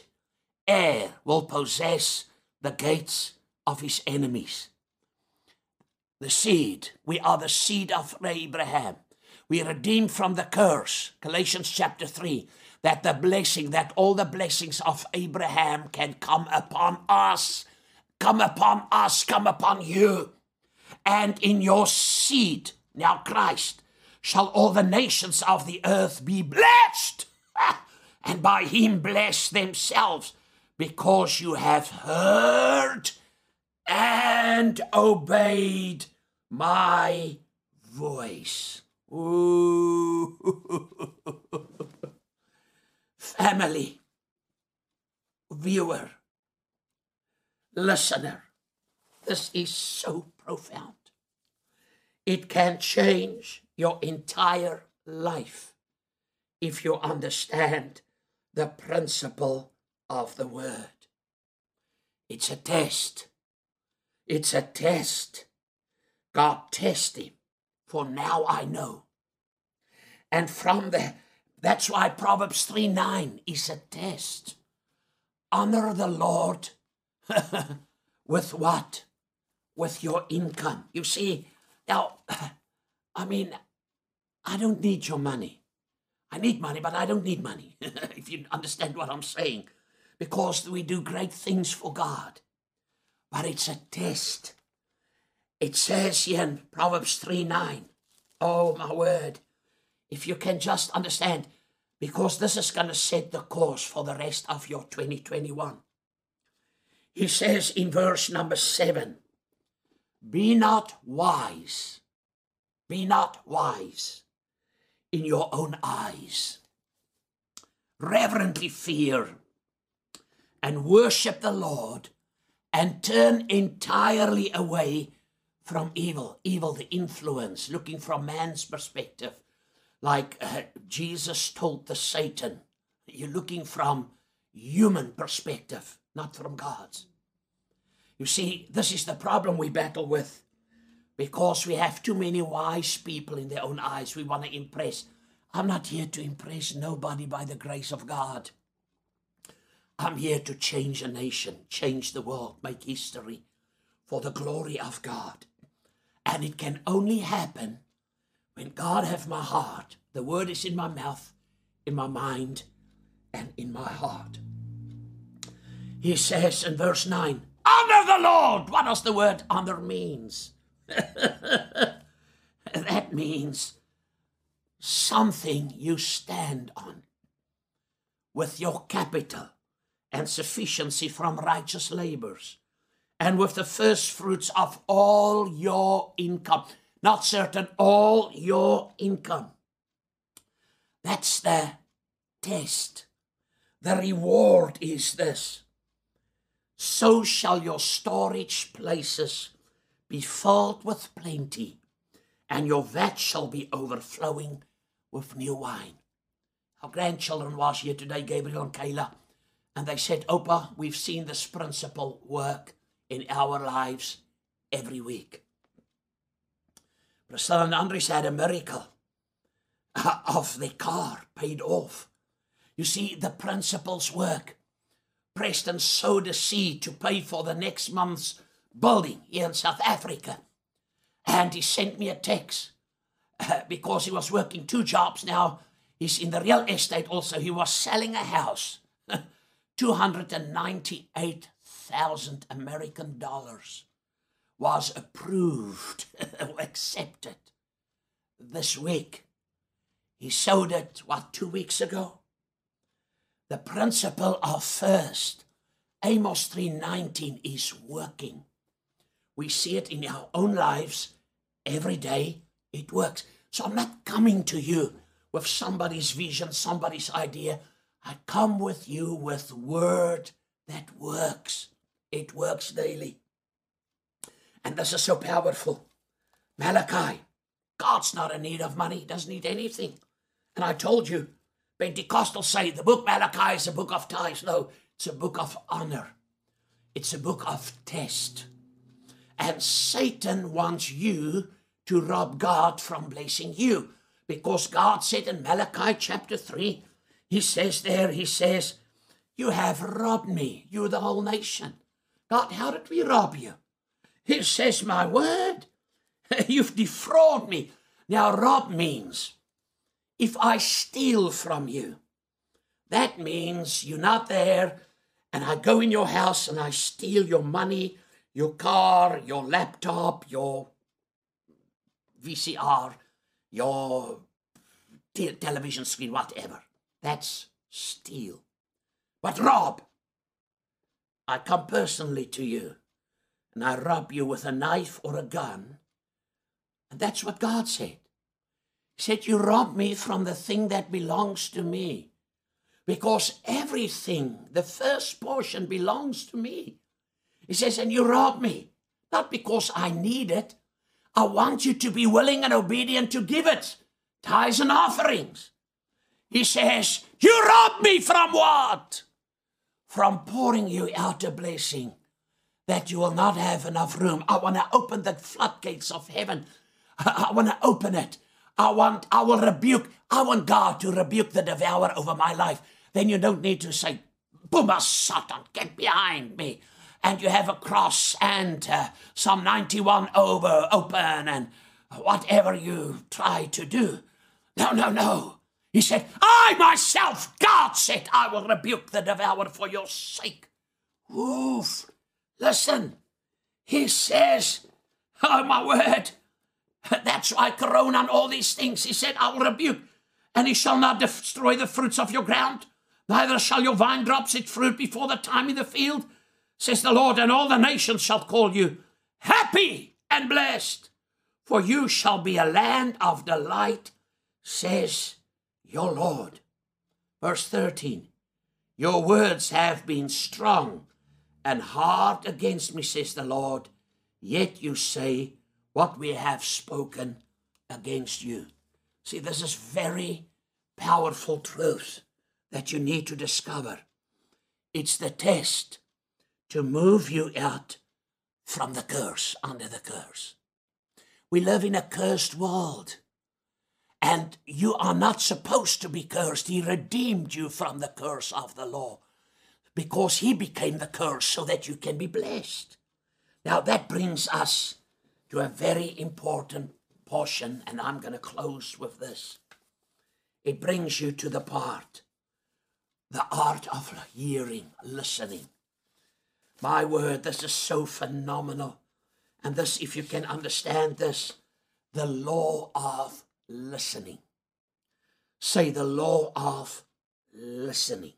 heir, will possess the gates of his enemies. The seed, we are the seed of Abraham. We are redeemed from the curse, Galatians chapter 3, that the blessing, that all the blessings of Abraham can come upon us, come upon us, come upon you, and in your seed, now Christ, shall all the nations of the earth be blessed, and by him bless themselves, because you have heard and obeyed my voice. Family, viewer, listener, this is so profound. It can change your entire life if you understand the principle of the word. It's a test. It's a test. God test him, for now I know. And from there, that's why Proverbs 3 9 is a test. Honor the Lord with what? With your income. You see, now, I mean, I don't need your money. I need money, but I don't need money, if you understand what I'm saying. Because we do great things for God. But it's a test. It says here in Proverbs 3 9, oh my word, if you can just understand, because this is going to set the course for the rest of your 2021. He says in verse number 7 Be not wise, be not wise in your own eyes. Reverently fear and worship the Lord and turn entirely away from evil. Evil, the influence, looking from man's perspective. Like uh, Jesus told the Satan, you're looking from human perspective, not from God's. You see, this is the problem we battle with because we have too many wise people in their own eyes. We want to impress. I'm not here to impress nobody by the grace of God. I'm here to change a nation, change the world, make history for the glory of God. And it can only happen when God have my heart. The word is in my mouth, in my mind, and in my heart. He says in verse 9, Honor the Lord. What does the word honor means? that means something you stand on with your capital and sufficiency from righteous labors and with the first fruits of all your income. Not certain, all your income. That's the test. The reward is this. So shall your storage places be filled with plenty, and your vat shall be overflowing with new wine. Our grandchildren was here today, Gabriel and Kayla, and they said, Opa, we've seen this principle work in our lives every week. Priscilla and Andres had a miracle of the car paid off. You see, the principles work. Preston sowed a seed to pay for the next month's building here in South Africa. And he sent me a text uh, because he was working two jobs now. He's in the real estate also. He was selling a house, 298,000 American dollars was approved, accepted this week. He sold it, what, two weeks ago? The principle of first, Amos 3.19 is working. We see it in our own lives every day. It works. So I'm not coming to you with somebody's vision, somebody's idea. I come with you with word that works. It works daily. And this is so powerful. Malachi, God's not in need of money, he doesn't need anything. And I told you, Pentecostals say the book Malachi is a book of tithes. No, it's a book of honor. It's a book of test. And Satan wants you to rob God from blessing you. Because God said in Malachi chapter 3, He says there, He says, You have robbed me, you the whole nation. God, how did we rob you? He says, My word, you've defrauded me. Now, rob means if I steal from you, that means you're not there and I go in your house and I steal your money your car, your laptop, your VCR, your te- television screen, whatever. That's steal. But rob, I come personally to you and I rob you with a knife or a gun. And that's what God said. He said, You rob me from the thing that belongs to me. Because everything, the first portion, belongs to me. He says, and you rob me, not because I need it. I want you to be willing and obedient to give it, tithes and offerings. He says, You rob me from what? From pouring you out a blessing that you will not have enough room. I want to open the floodgates of heaven. I want to open it. I want, I will rebuke, I want God to rebuke the devourer over my life. Then you don't need to say, Booma Satan, get behind me and you have a cross and uh, Psalm 91 over open and whatever you try to do. No, no, no. He said, I myself, God said, I will rebuke the devourer for your sake. Oof. Listen, he says, oh my word, that's why Corona and all these things. He said, I will rebuke, and he shall not destroy the fruits of your ground, neither shall your vine drops its fruit before the time in the field says the Lord, and all the nations shall call you happy and blessed, for you shall be a land of delight, says your Lord. Verse 13 Your words have been strong and hard against me, says the Lord. Yet you say, What we have spoken against you. See, this is very powerful truth that you need to discover. It's the test to move you out from the curse, under the curse. We live in a cursed world. And you are not supposed to be cursed. He redeemed you from the curse of the law because he became the curse so that you can be blessed. Now, that brings us to a very important portion, and I'm going to close with this. It brings you to the part, the art of hearing, listening. My word, this is so phenomenal. And this, if you can understand this, the law of listening. Say the law of listening.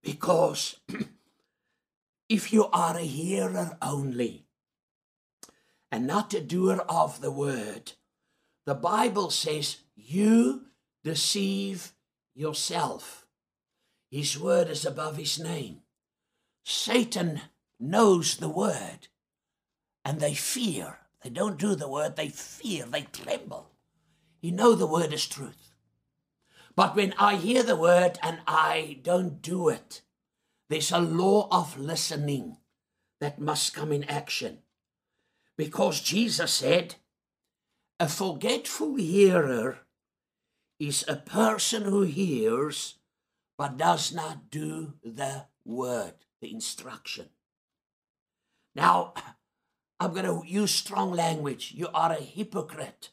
Because if you are a hearer only and not a doer of the word, the Bible says you deceive yourself. His word is above his name. Satan knows the word and they fear. They don't do the word, they fear, they tremble. You know the word is truth. But when I hear the word and I don't do it, there's a law of listening that must come in action. Because Jesus said, a forgetful hearer is a person who hears but does not do the word, the instruction. Now, I'm going to use strong language. You are a hypocrite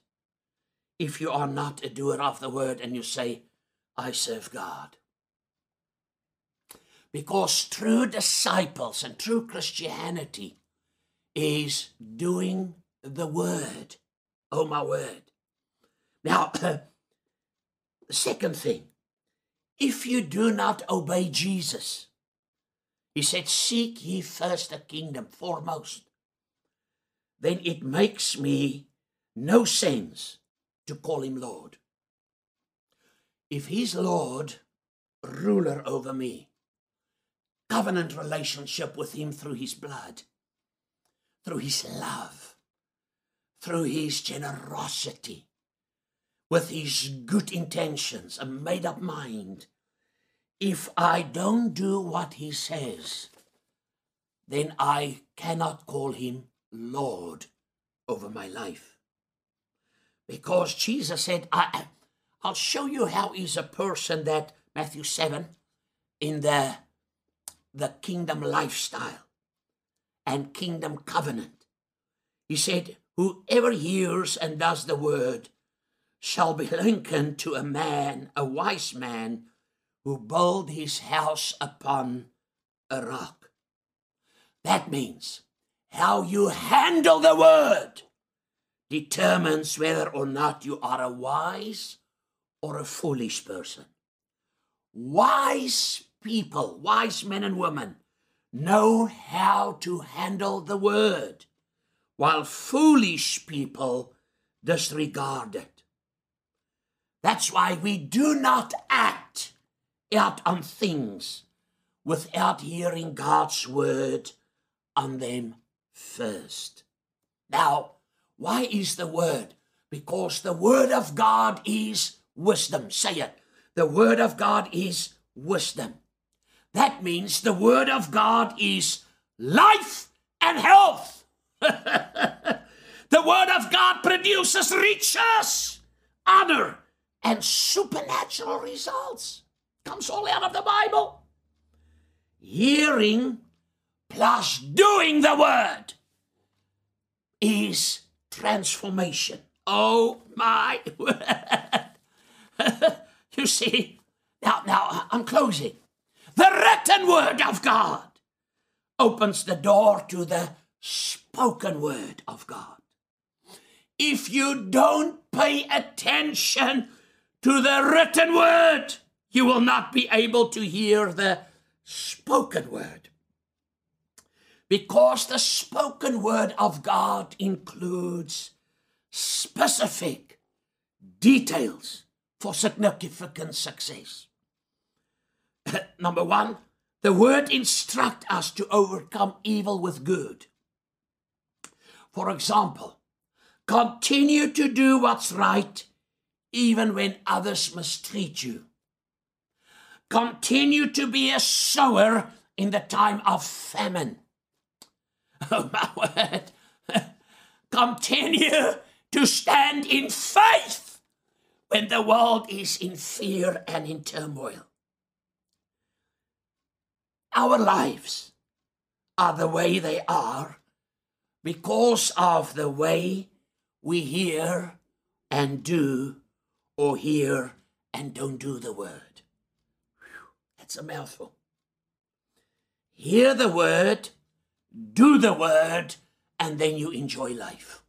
if you are not a doer of the word and you say, I serve God. Because true disciples and true Christianity is doing the word. Oh, my word. Now, the second thing, if you do not obey Jesus, he said, Seek ye first the kingdom foremost, then it makes me no sense to call him Lord. If he's Lord, ruler over me, covenant relationship with him through his blood, through his love, through his generosity, with his good intentions, a made up mind. If I don't do what he says, then I cannot call him Lord over my life. Because Jesus said, I, I'll show you how he's a person that, Matthew 7, in the, the kingdom lifestyle and kingdom covenant. He said, Whoever hears and does the word shall be likened to a man, a wise man, who built his house upon a rock. That means how you handle the word determines whether or not you are a wise or a foolish person. Wise people, wise men and women, know how to handle the word, while foolish people disregard it. That's why we do not act out on things without hearing God's word on them first. Now, why is the word? Because the word of God is wisdom. Say it. The word of God is wisdom. That means the word of God is life and health. the word of God produces riches, honor, and supernatural results. Comes all out of the Bible. Hearing plus doing the word is transformation. Oh my word. you see, now, now I'm closing. The written word of God opens the door to the spoken word of God. If you don't pay attention to the written word, you will not be able to hear the spoken word because the spoken word of God includes specific details for significant success. Number one, the word instruct us to overcome evil with good. For example, continue to do what's right even when others mistreat you. Continue to be a sower in the time of famine. Oh, my word. Continue to stand in faith when the world is in fear and in turmoil. Our lives are the way they are because of the way we hear and do, or hear and don't do the word. Whew, that's a mouthful. Hear the word, do the word, and then you enjoy life.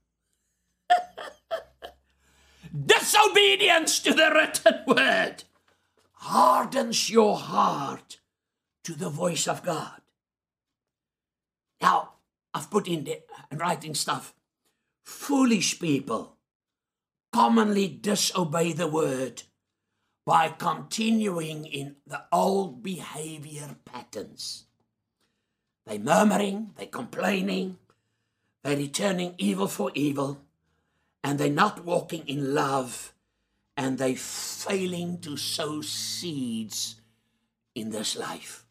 Disobedience to the written word hardens your heart to the voice of God. Now, I've put in the writing stuff. Foolish people commonly disobey the word by continuing in the old behavior patterns. They're murmuring, they're complaining, they're returning evil for evil, and they're not walking in love, and they're failing to sow seeds in this life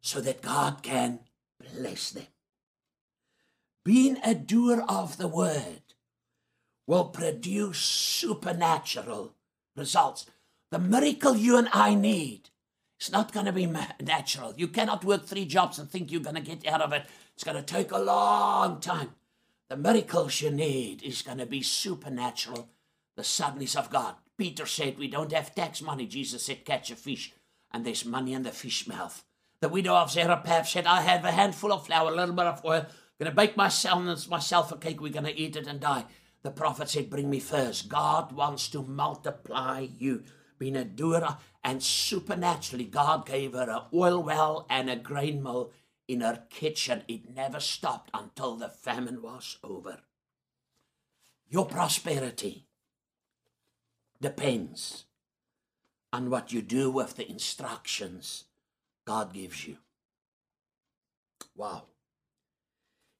so that God can bless them. Being a doer of the word will produce supernatural results. The miracle you and I need is not going to be natural. You cannot work three jobs and think you're going to get out of it. It's going to take a long time. The miracles you need is going to be supernatural, the suddenlies of God. Peter said, We don't have tax money. Jesus said, Catch a fish, and there's money in the fish mouth. The widow of Zarephath said, I have a handful of flour, a little bit of oil. To bake myself, myself a cake. We're going to eat it and die. The prophet said, Bring me first. God wants to multiply you. Being a doer, and supernaturally, God gave her an oil well and a grain mill in her kitchen. It never stopped until the famine was over. Your prosperity depends on what you do with the instructions God gives you. Wow.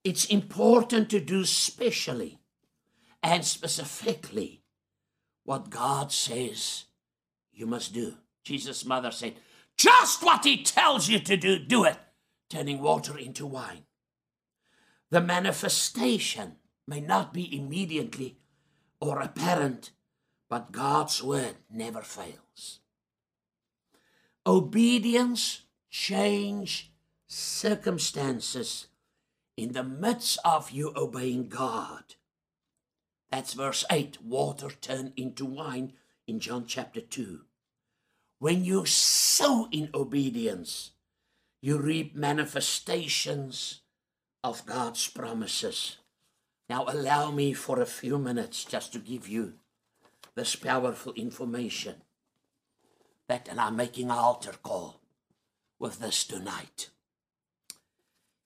It's important to do specially and specifically what God says you must do. Jesus' mother said, Just what he tells you to do, do it, turning water into wine. The manifestation may not be immediately or apparent, but God's word never fails. Obedience change circumstances in the midst of you obeying God. That's verse 8. Water turned into wine in John chapter 2. When you sow in obedience, you reap manifestations of God's promises. Now, allow me for a few minutes just to give you this powerful information that, and I'm making an altar call with this tonight.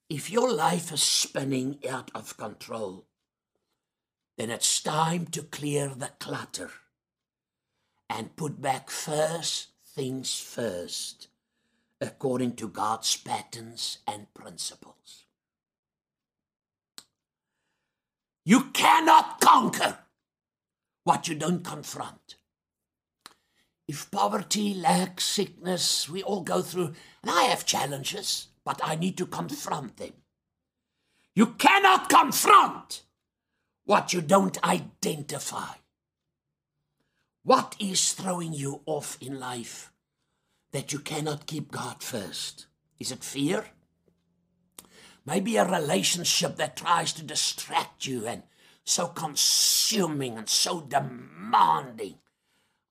If your life is spinning out of control, then it's time to clear the clutter and put back first things first, according to God's patterns and principles. You cannot conquer what you don't confront. If poverty, lack, sickness, we all go through, and I have challenges, but I need to confront them. You cannot confront what you don't identify. What is throwing you off in life that you cannot keep God first? Is it fear? Maybe a relationship that tries to distract you and so consuming and so demanding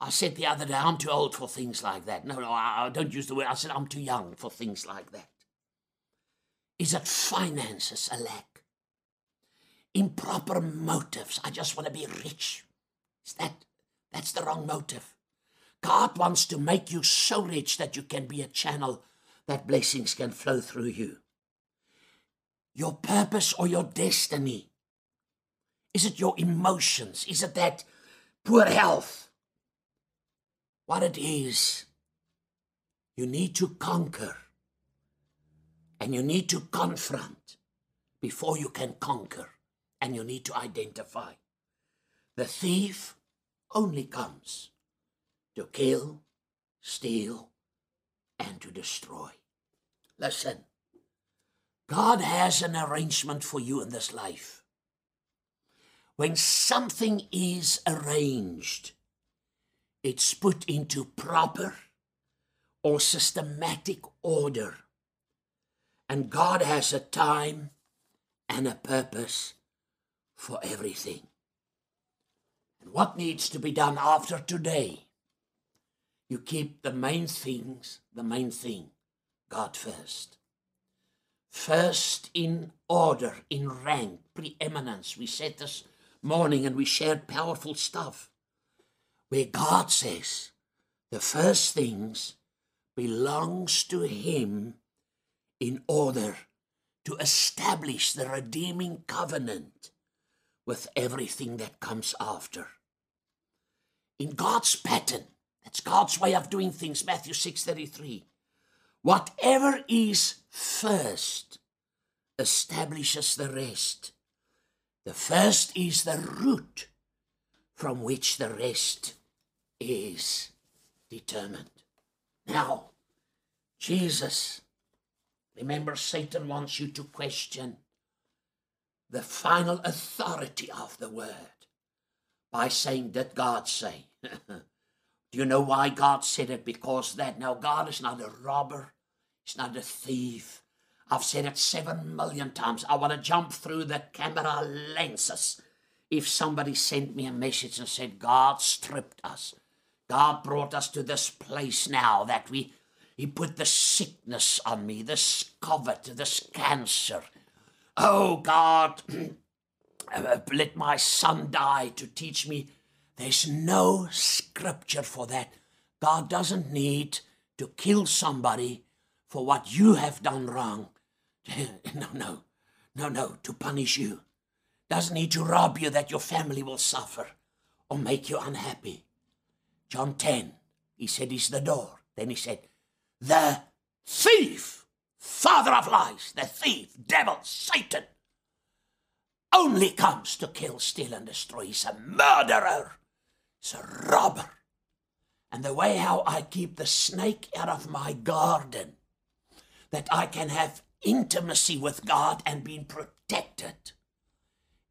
I said the other day, I'm too old for things like that. No, no, I, don't use the word. I said, I'm too young for things like that. Is it finances a lack? Improper motives. I just want to be rich. Is that, that's the wrong motive. God wants to make you so rich that you can be a channel that blessings can flow through you. Your purpose or your destiny? Is it your emotions? Is it that poor health? What it is You need to conquer. And you need to confront before you can conquer. And you need to identify. The thief only comes to kill, steal, and to destroy. Listen, God has an arrangement for you in this life. When something is arranged, it's put into proper or systematic order. And God has a time and a purpose for everything. And what needs to be done after today? You keep the main things, the main thing, God first. First in order, in rank, preeminence. We said this morning and we shared powerful stuff where God says the first things belongs to him in order to establish the redeeming covenant with everything that comes after. In God's pattern, that's God's way of doing things, Matthew 6:33. Whatever is first establishes the rest. The first is the root from which the rest is determined. Now, Jesus, remember, Satan wants you to question the final authority of the word by saying, Did God say? Do you know why God said it? Because that now God is not a robber, He's not a thief. I've said it seven million times. I want to jump through the camera lenses. If somebody sent me a message and said, God stripped us, God brought us to this place now that we He put the sickness on me, this COVID, this cancer. Oh God, let my son die to teach me there's no scripture for that. God doesn't need to kill somebody for what you have done wrong. no, no, no, no, to punish you. Doesn't need to rob you that your family will suffer or make you unhappy. John 10, he said he's the door. Then he said, the thief, father of lies, the thief, devil, Satan, only comes to kill, steal, and destroy. He's a murderer. He's a robber. And the way how I keep the snake out of my garden, that I can have intimacy with God and being protected,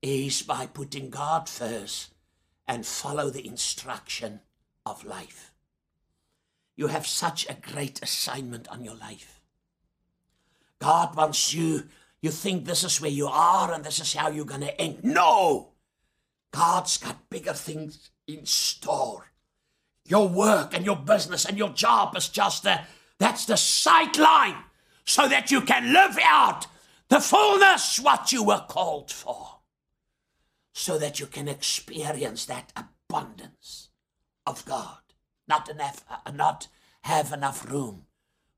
is by putting God first and follow the instruction of life. You have such a great assignment on your life. God wants you, you think this is where you are and this is how you're going to end. No! God's got bigger things in store. Your work and your business and your job is just the, that's the sight line so that you can live out the fullness what you were called for. So that you can experience that abundance of God, not enough, uh, not have enough room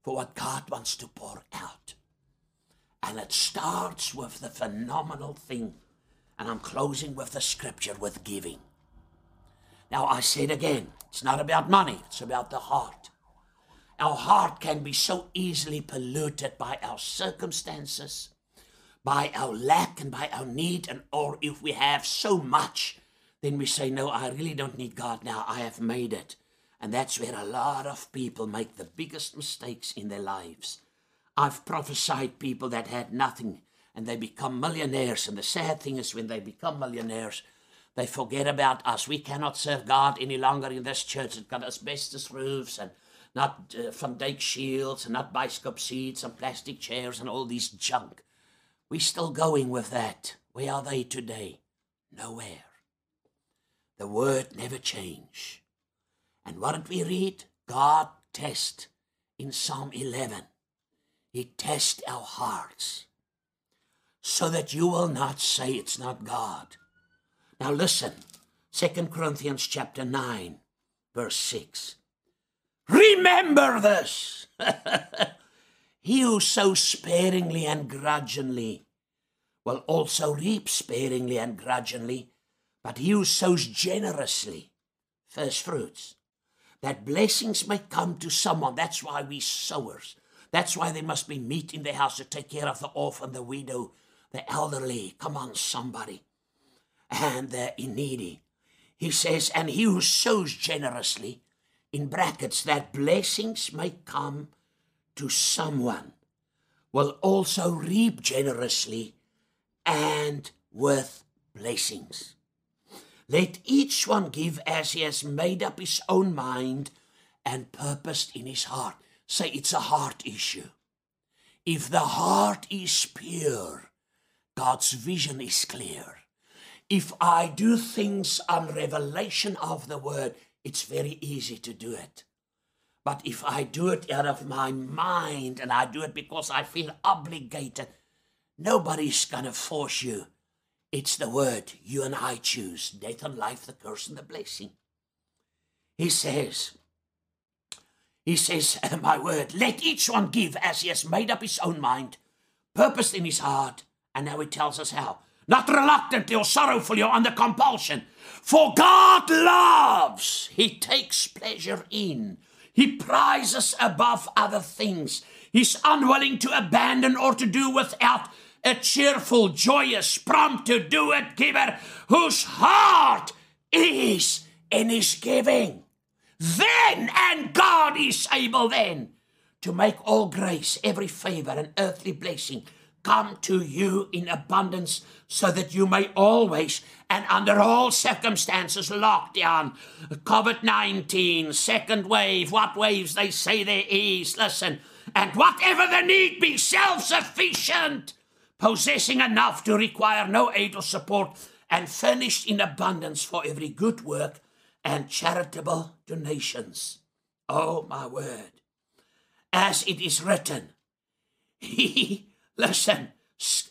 for what God wants to pour out. And it starts with the phenomenal thing, and I'm closing with the scripture with giving. Now, I say again it's not about money, it's about the heart. Our heart can be so easily polluted by our circumstances, by our lack and by our need, and or if we have so much then we say, No, I really don't need God now. I have made it. And that's where a lot of people make the biggest mistakes in their lives. I've prophesied people that had nothing and they become millionaires. And the sad thing is, when they become millionaires, they forget about us. We cannot serve God any longer in this church. It's got asbestos roofs and not uh, Van Dyke shields and not bicycle seats and plastic chairs and all this junk. We're still going with that. Where are they today? Nowhere. The word never change. And what did we read? God test in Psalm 11. He tests our hearts so that you will not say it's not God. Now listen, 2 Corinthians chapter 9, verse 6. Remember this. he who sows sparingly and grudgingly will also reap sparingly and grudgingly but he who sows generously, first fruits, that blessings may come to someone. That's why we sowers. That's why there must be meat in the house to take care of the orphan, the widow, the elderly. Come on, somebody. And the needy. He says, and he who sows generously, in brackets, that blessings may come to someone, will also reap generously and with blessings. Let each one give as he has made up his own mind and purposed in his heart. Say it's a heart issue. If the heart is pure, God's vision is clear. If I do things on revelation of the word, it's very easy to do it. But if I do it out of my mind and I do it because I feel obligated, nobody's going to force you. It's the word you and I choose death and life, the curse and the blessing. He says, He says, My word, let each one give as he has made up his own mind, purposed in his heart. And now he tells us how. Not reluctantly or sorrowfully or under compulsion. For God loves, He takes pleasure in he prizes above other things. He's unwilling to abandon or to do without a cheerful, joyous, prompt to do it giver whose heart is in his giving. Then, and God is able then to make all grace, every favor, and earthly blessing come to you in abundance so that you may always and under all circumstances lockdown covid-19 second wave what waves they say there is. Listen and whatever the need be self-sufficient possessing enough to require no aid or support and furnished in abundance for every good work and charitable donations oh my word as it is written he Listen,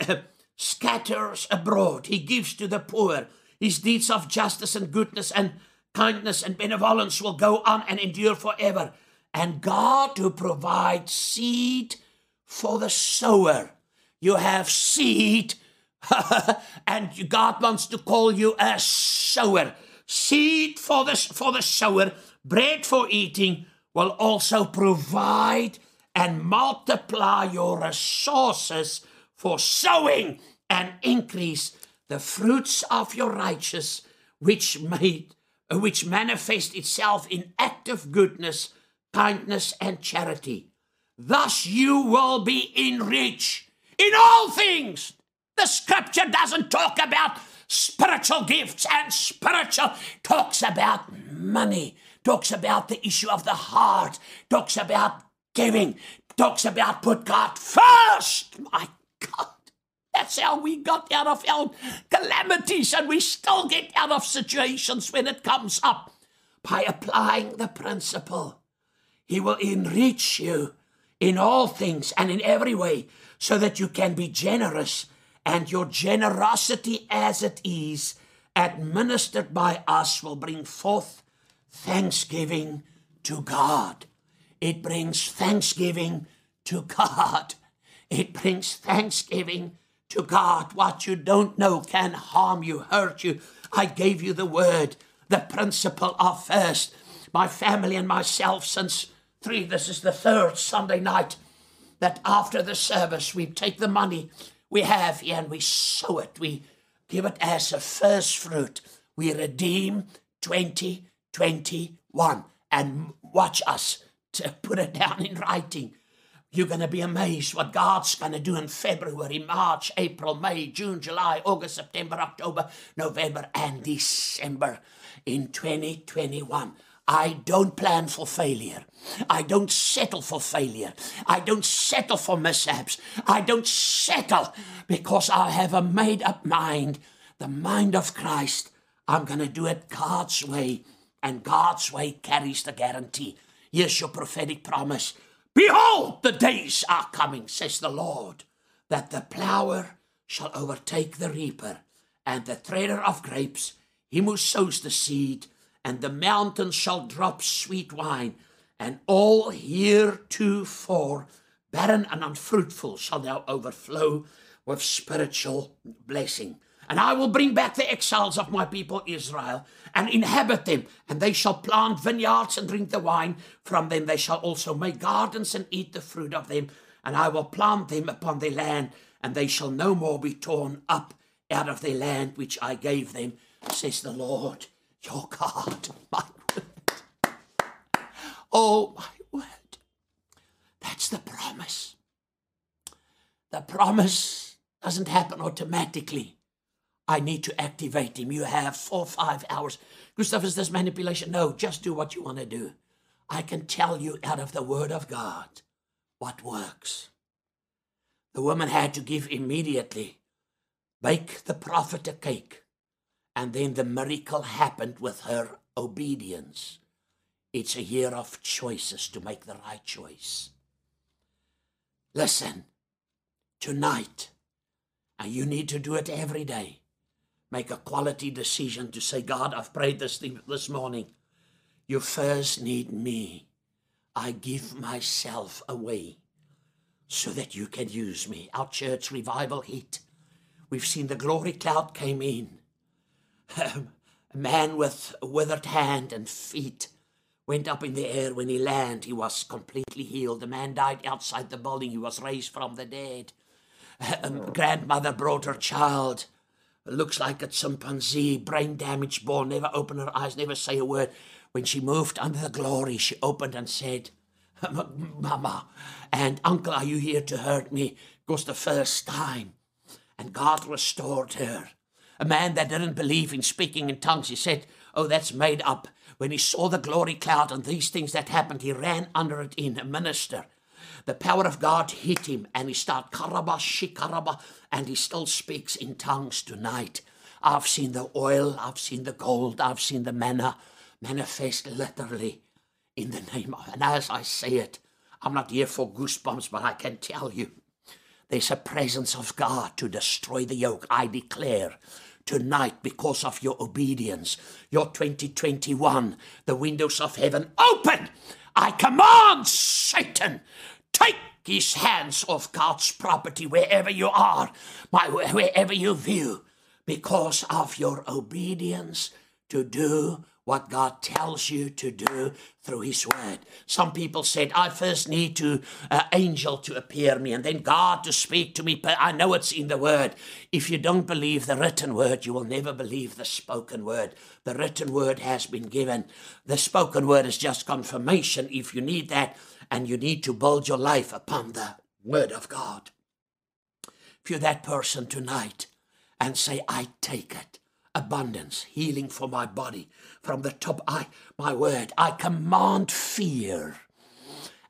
uh, scatters abroad. He gives to the poor. His deeds of justice and goodness and kindness and benevolence will go on and endure forever. And God who provides seed for the sower. You have seed, and God wants to call you a sower. Seed for the, for the sower, bread for eating, will also provide and multiply your resources for sowing and increase the fruits of your righteousness, which made which manifest itself in active goodness, kindness, and charity. Thus you will be enriched in all things. The scripture doesn't talk about spiritual gifts and spiritual talks about money talks about the issue of the heart talks about giving talks about put God first. My God. That's how we got out of our calamities, and we still get out of situations when it comes up by applying the principle. He will enrich you in all things and in every way so that you can be generous, and your generosity as it is administered by us will bring forth thanksgiving to God. It brings thanksgiving to God. It brings thanksgiving to God. What you don't know can harm you, hurt you. I gave you the word, the principle of first. My family and myself, since three, this is the third Sunday night, that after the service we take the money we have here and we sow it. We give it as a first fruit. We redeem 2021. And watch us to put it down in writing. You're going to be amazed what God's going to do in February, March, April, May, June, July, August, September, October, November, and December in 2021. I don't plan for failure. I don't settle for failure. I don't settle for mishaps. I don't settle because I have a made up mind, the mind of Christ. I'm going to do it God's way, and God's way carries the guarantee. Here's your prophetic promise. Behold, the days are coming, says the Lord, that the plower shall overtake the reaper, and the treader of grapes, him who sows the seed, and the mountains shall drop sweet wine, and all heretofore barren and unfruitful shall now overflow with spiritual blessing. And I will bring back the exiles of my people Israel and inhabit them, and they shall plant vineyards and drink the wine from them. They shall also make gardens and eat the fruit of them, and I will plant them upon their land, and they shall no more be torn up out of their land which I gave them, says the Lord your God. My word. Oh, my word. That's the promise. The promise doesn't happen automatically. I need to activate him. You have four, five hours. Gustav, is this manipulation? No, just do what you want to do. I can tell you out of the Word of God what works. The woman had to give immediately. Bake the prophet a cake. And then the miracle happened with her obedience. It's a year of choices to make the right choice. Listen, tonight, and you need to do it every day. Make a quality decision to say, God, I've prayed this thing this morning. You first need me. I give myself away so that you can use me. Our church revival hit. We've seen the glory cloud came in. Um, a man with a withered hand and feet went up in the air. When he landed, he was completely healed. The man died outside the building. He was raised from the dead. A grandmother brought her child. Looks like a chimpanzee, brain damage, born, never open her eyes, never say a word. When she moved under the glory, she opened and said, Mama and Uncle, are you here to hurt me? It was the first time. And God restored her. A man that didn't believe in speaking in tongues, he said, Oh, that's made up. When he saw the glory cloud and these things that happened, he ran under it in a minister. The power of God hit him and he started karaba shikaraba and he still speaks in tongues tonight. I've seen the oil, I've seen the gold, I've seen the manna manifest literally in the name of. And as I say it, I'm not here for goosebumps, but I can tell you there's a presence of God to destroy the yoke. I declare tonight because of your obedience, your 2021, the windows of heaven open. I command Satan, take his hands off God's property wherever you are, my, wherever you view, because of your obedience to do what God tells you to do through His Word. Some people said, I first need to uh, angel to appear me and then God to speak to me. But I know it's in the Word. If you don't believe the written Word, you will never believe the spoken Word. The written Word has been given. The spoken Word is just confirmation if you need that and you need to build your life upon the Word of God. If you're that person tonight and say, I take it abundance, healing for my body. From the top, I, my word, I command fear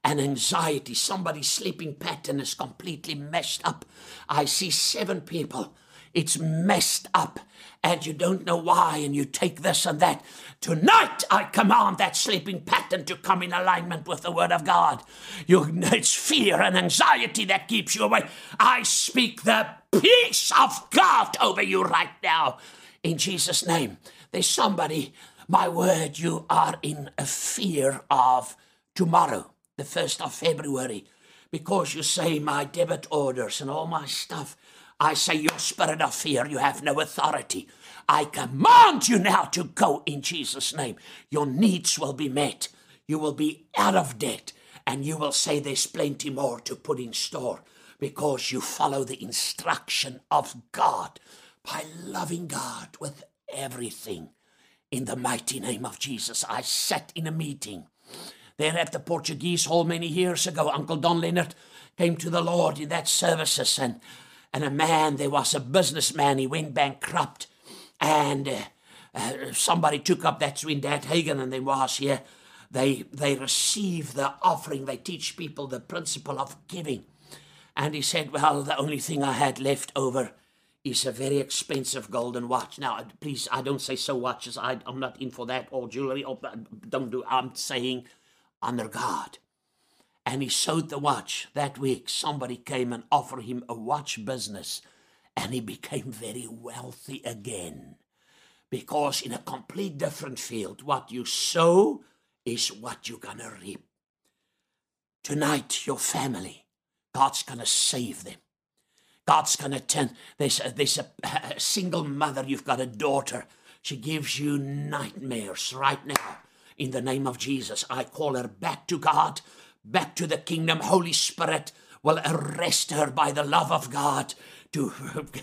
and anxiety. Somebody's sleeping pattern is completely messed up. I see seven people. It's messed up and you don't know why, and you take this and that. Tonight, I command that sleeping pattern to come in alignment with the Word of God. You, it's fear and anxiety that keeps you away. I speak the peace of God over you right now in Jesus' name. There's somebody, my word, you are in a fear of tomorrow, the 1st of February, because you say my debit orders and all my stuff. I say, your spirit of fear, you have no authority. I command you now to go in Jesus' name. Your needs will be met. You will be out of debt, and you will say, There's plenty more to put in store because you follow the instruction of God by loving God with everything. In the mighty name of Jesus, I sat in a meeting there at the Portuguese Hall many years ago. Uncle Don Leonard came to the Lord in that services, and and a man there was a businessman. He went bankrupt, and uh, uh, somebody took up that's when Dad Hagin and they was here. They they receive the offering. They teach people the principle of giving, and he said, "Well, the only thing I had left over." Is a very expensive golden watch. Now, uh, please, I don't say so watches. I, I'm not in for that or jewelry. Or, uh, don't do. I'm saying under God. And he sold the watch that week. Somebody came and offered him a watch business, and he became very wealthy again. Because in a complete different field, what you sow is what you're gonna reap. Tonight, your family, God's gonna save them. God's going to turn. A, there's a, a single mother, you've got a daughter. She gives you nightmares right now. In the name of Jesus, I call her back to God, back to the kingdom. Holy Spirit will arrest her by the love of God to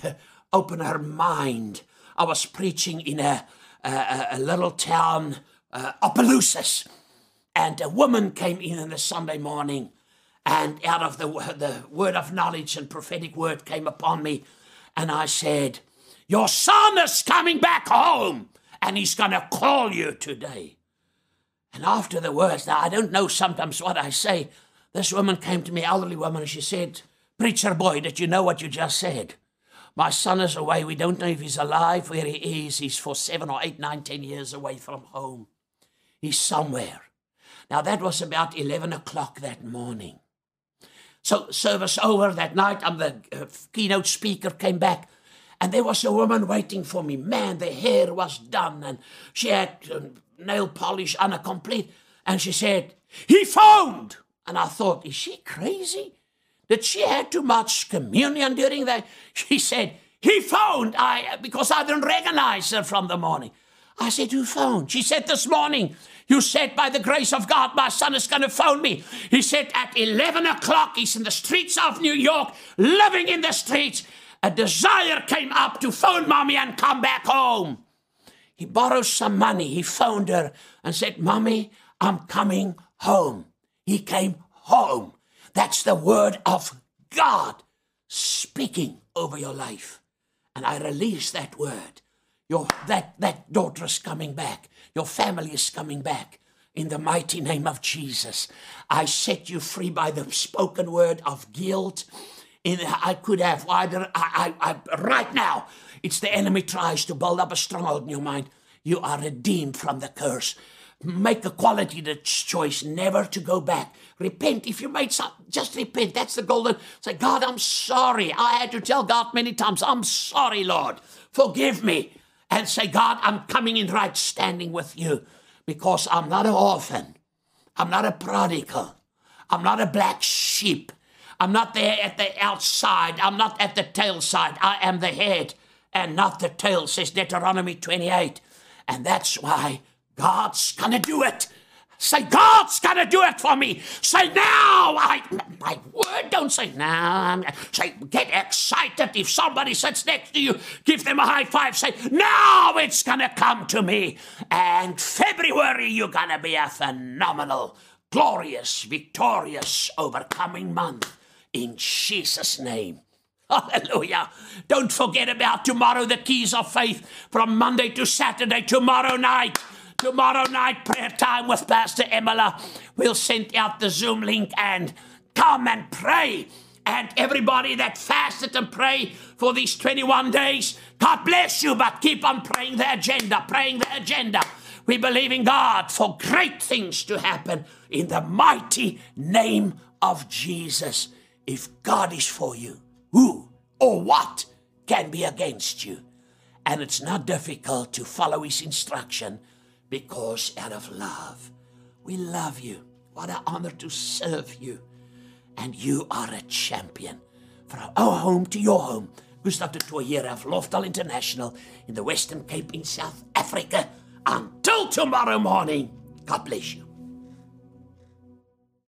open her mind. I was preaching in a, a, a little town, uh, Opelousas, and a woman came in on the Sunday morning and out of the, the word of knowledge and prophetic word came upon me. And I said, Your son is coming back home and he's going to call you today. And after the words, now I don't know sometimes what I say. This woman came to me, elderly woman, and she said, Preacher boy, did you know what you just said? My son is away. We don't know if he's alive, where he is. He's for seven or eight, nine, ten years away from home. He's somewhere. Now, that was about 11 o'clock that morning. So service over that night. I'm the uh, keynote speaker. Came back, and there was a woman waiting for me. Man, the hair was done, and she had uh, nail polish on a complete. And she said, "He phoned." And I thought, is she crazy? Did she have too much communion during that? She said, he phoned. I because I didn't recognize her from the morning. I said, Who phoned? She said, This morning. You said, By the grace of God, my son is going to phone me. He said, At 11 o'clock, he's in the streets of New York, living in the streets. A desire came up to phone mommy and come back home. He borrowed some money. He phoned her and said, Mommy, I'm coming home. He came home. That's the word of God speaking over your life. And I release that word. Your, that, that daughter is coming back. Your family is coming back. In the mighty name of Jesus, I set you free by the spoken word of guilt. In, I could have I, I, I, right now, it's the enemy tries to build up a stronghold in your mind. You are redeemed from the curse. Make a quality choice never to go back. Repent. If you made some, just repent. That's the golden. Say, God, I'm sorry. I had to tell God many times, I'm sorry, Lord. Forgive me and say, God, I'm coming in right standing with you because I'm not an orphan. I'm not a prodigal. I'm not a black sheep. I'm not there at the outside. I'm not at the tail side. I am the head and not the tail, says Deuteronomy 28. And that's why God's going to do it. Say, God's going to do it for me. Say, now. I, my word, don't say now. Say, get excited. If somebody sits next to you, give them a high five. Say, now it's going to come to me. And February, you're going to be a phenomenal, glorious, victorious, overcoming month. In Jesus' name. Hallelujah. Don't forget about tomorrow, the keys of faith from Monday to Saturday, tomorrow night. Tomorrow night, prayer time with Pastor Emila. We'll send out the Zoom link and come and pray. And everybody that fasted and pray for these 21 days, God bless you, but keep on praying the agenda, praying the agenda. We believe in God for great things to happen in the mighty name of Jesus. If God is for you, who or what can be against you? And it's not difficult to follow his instruction because out of love, we love you. What an honor to serve you. And you are a champion. From our home to your home. Gustav de Tour here of Lofdal International in the Western Cape in South Africa. Until tomorrow morning, God bless you.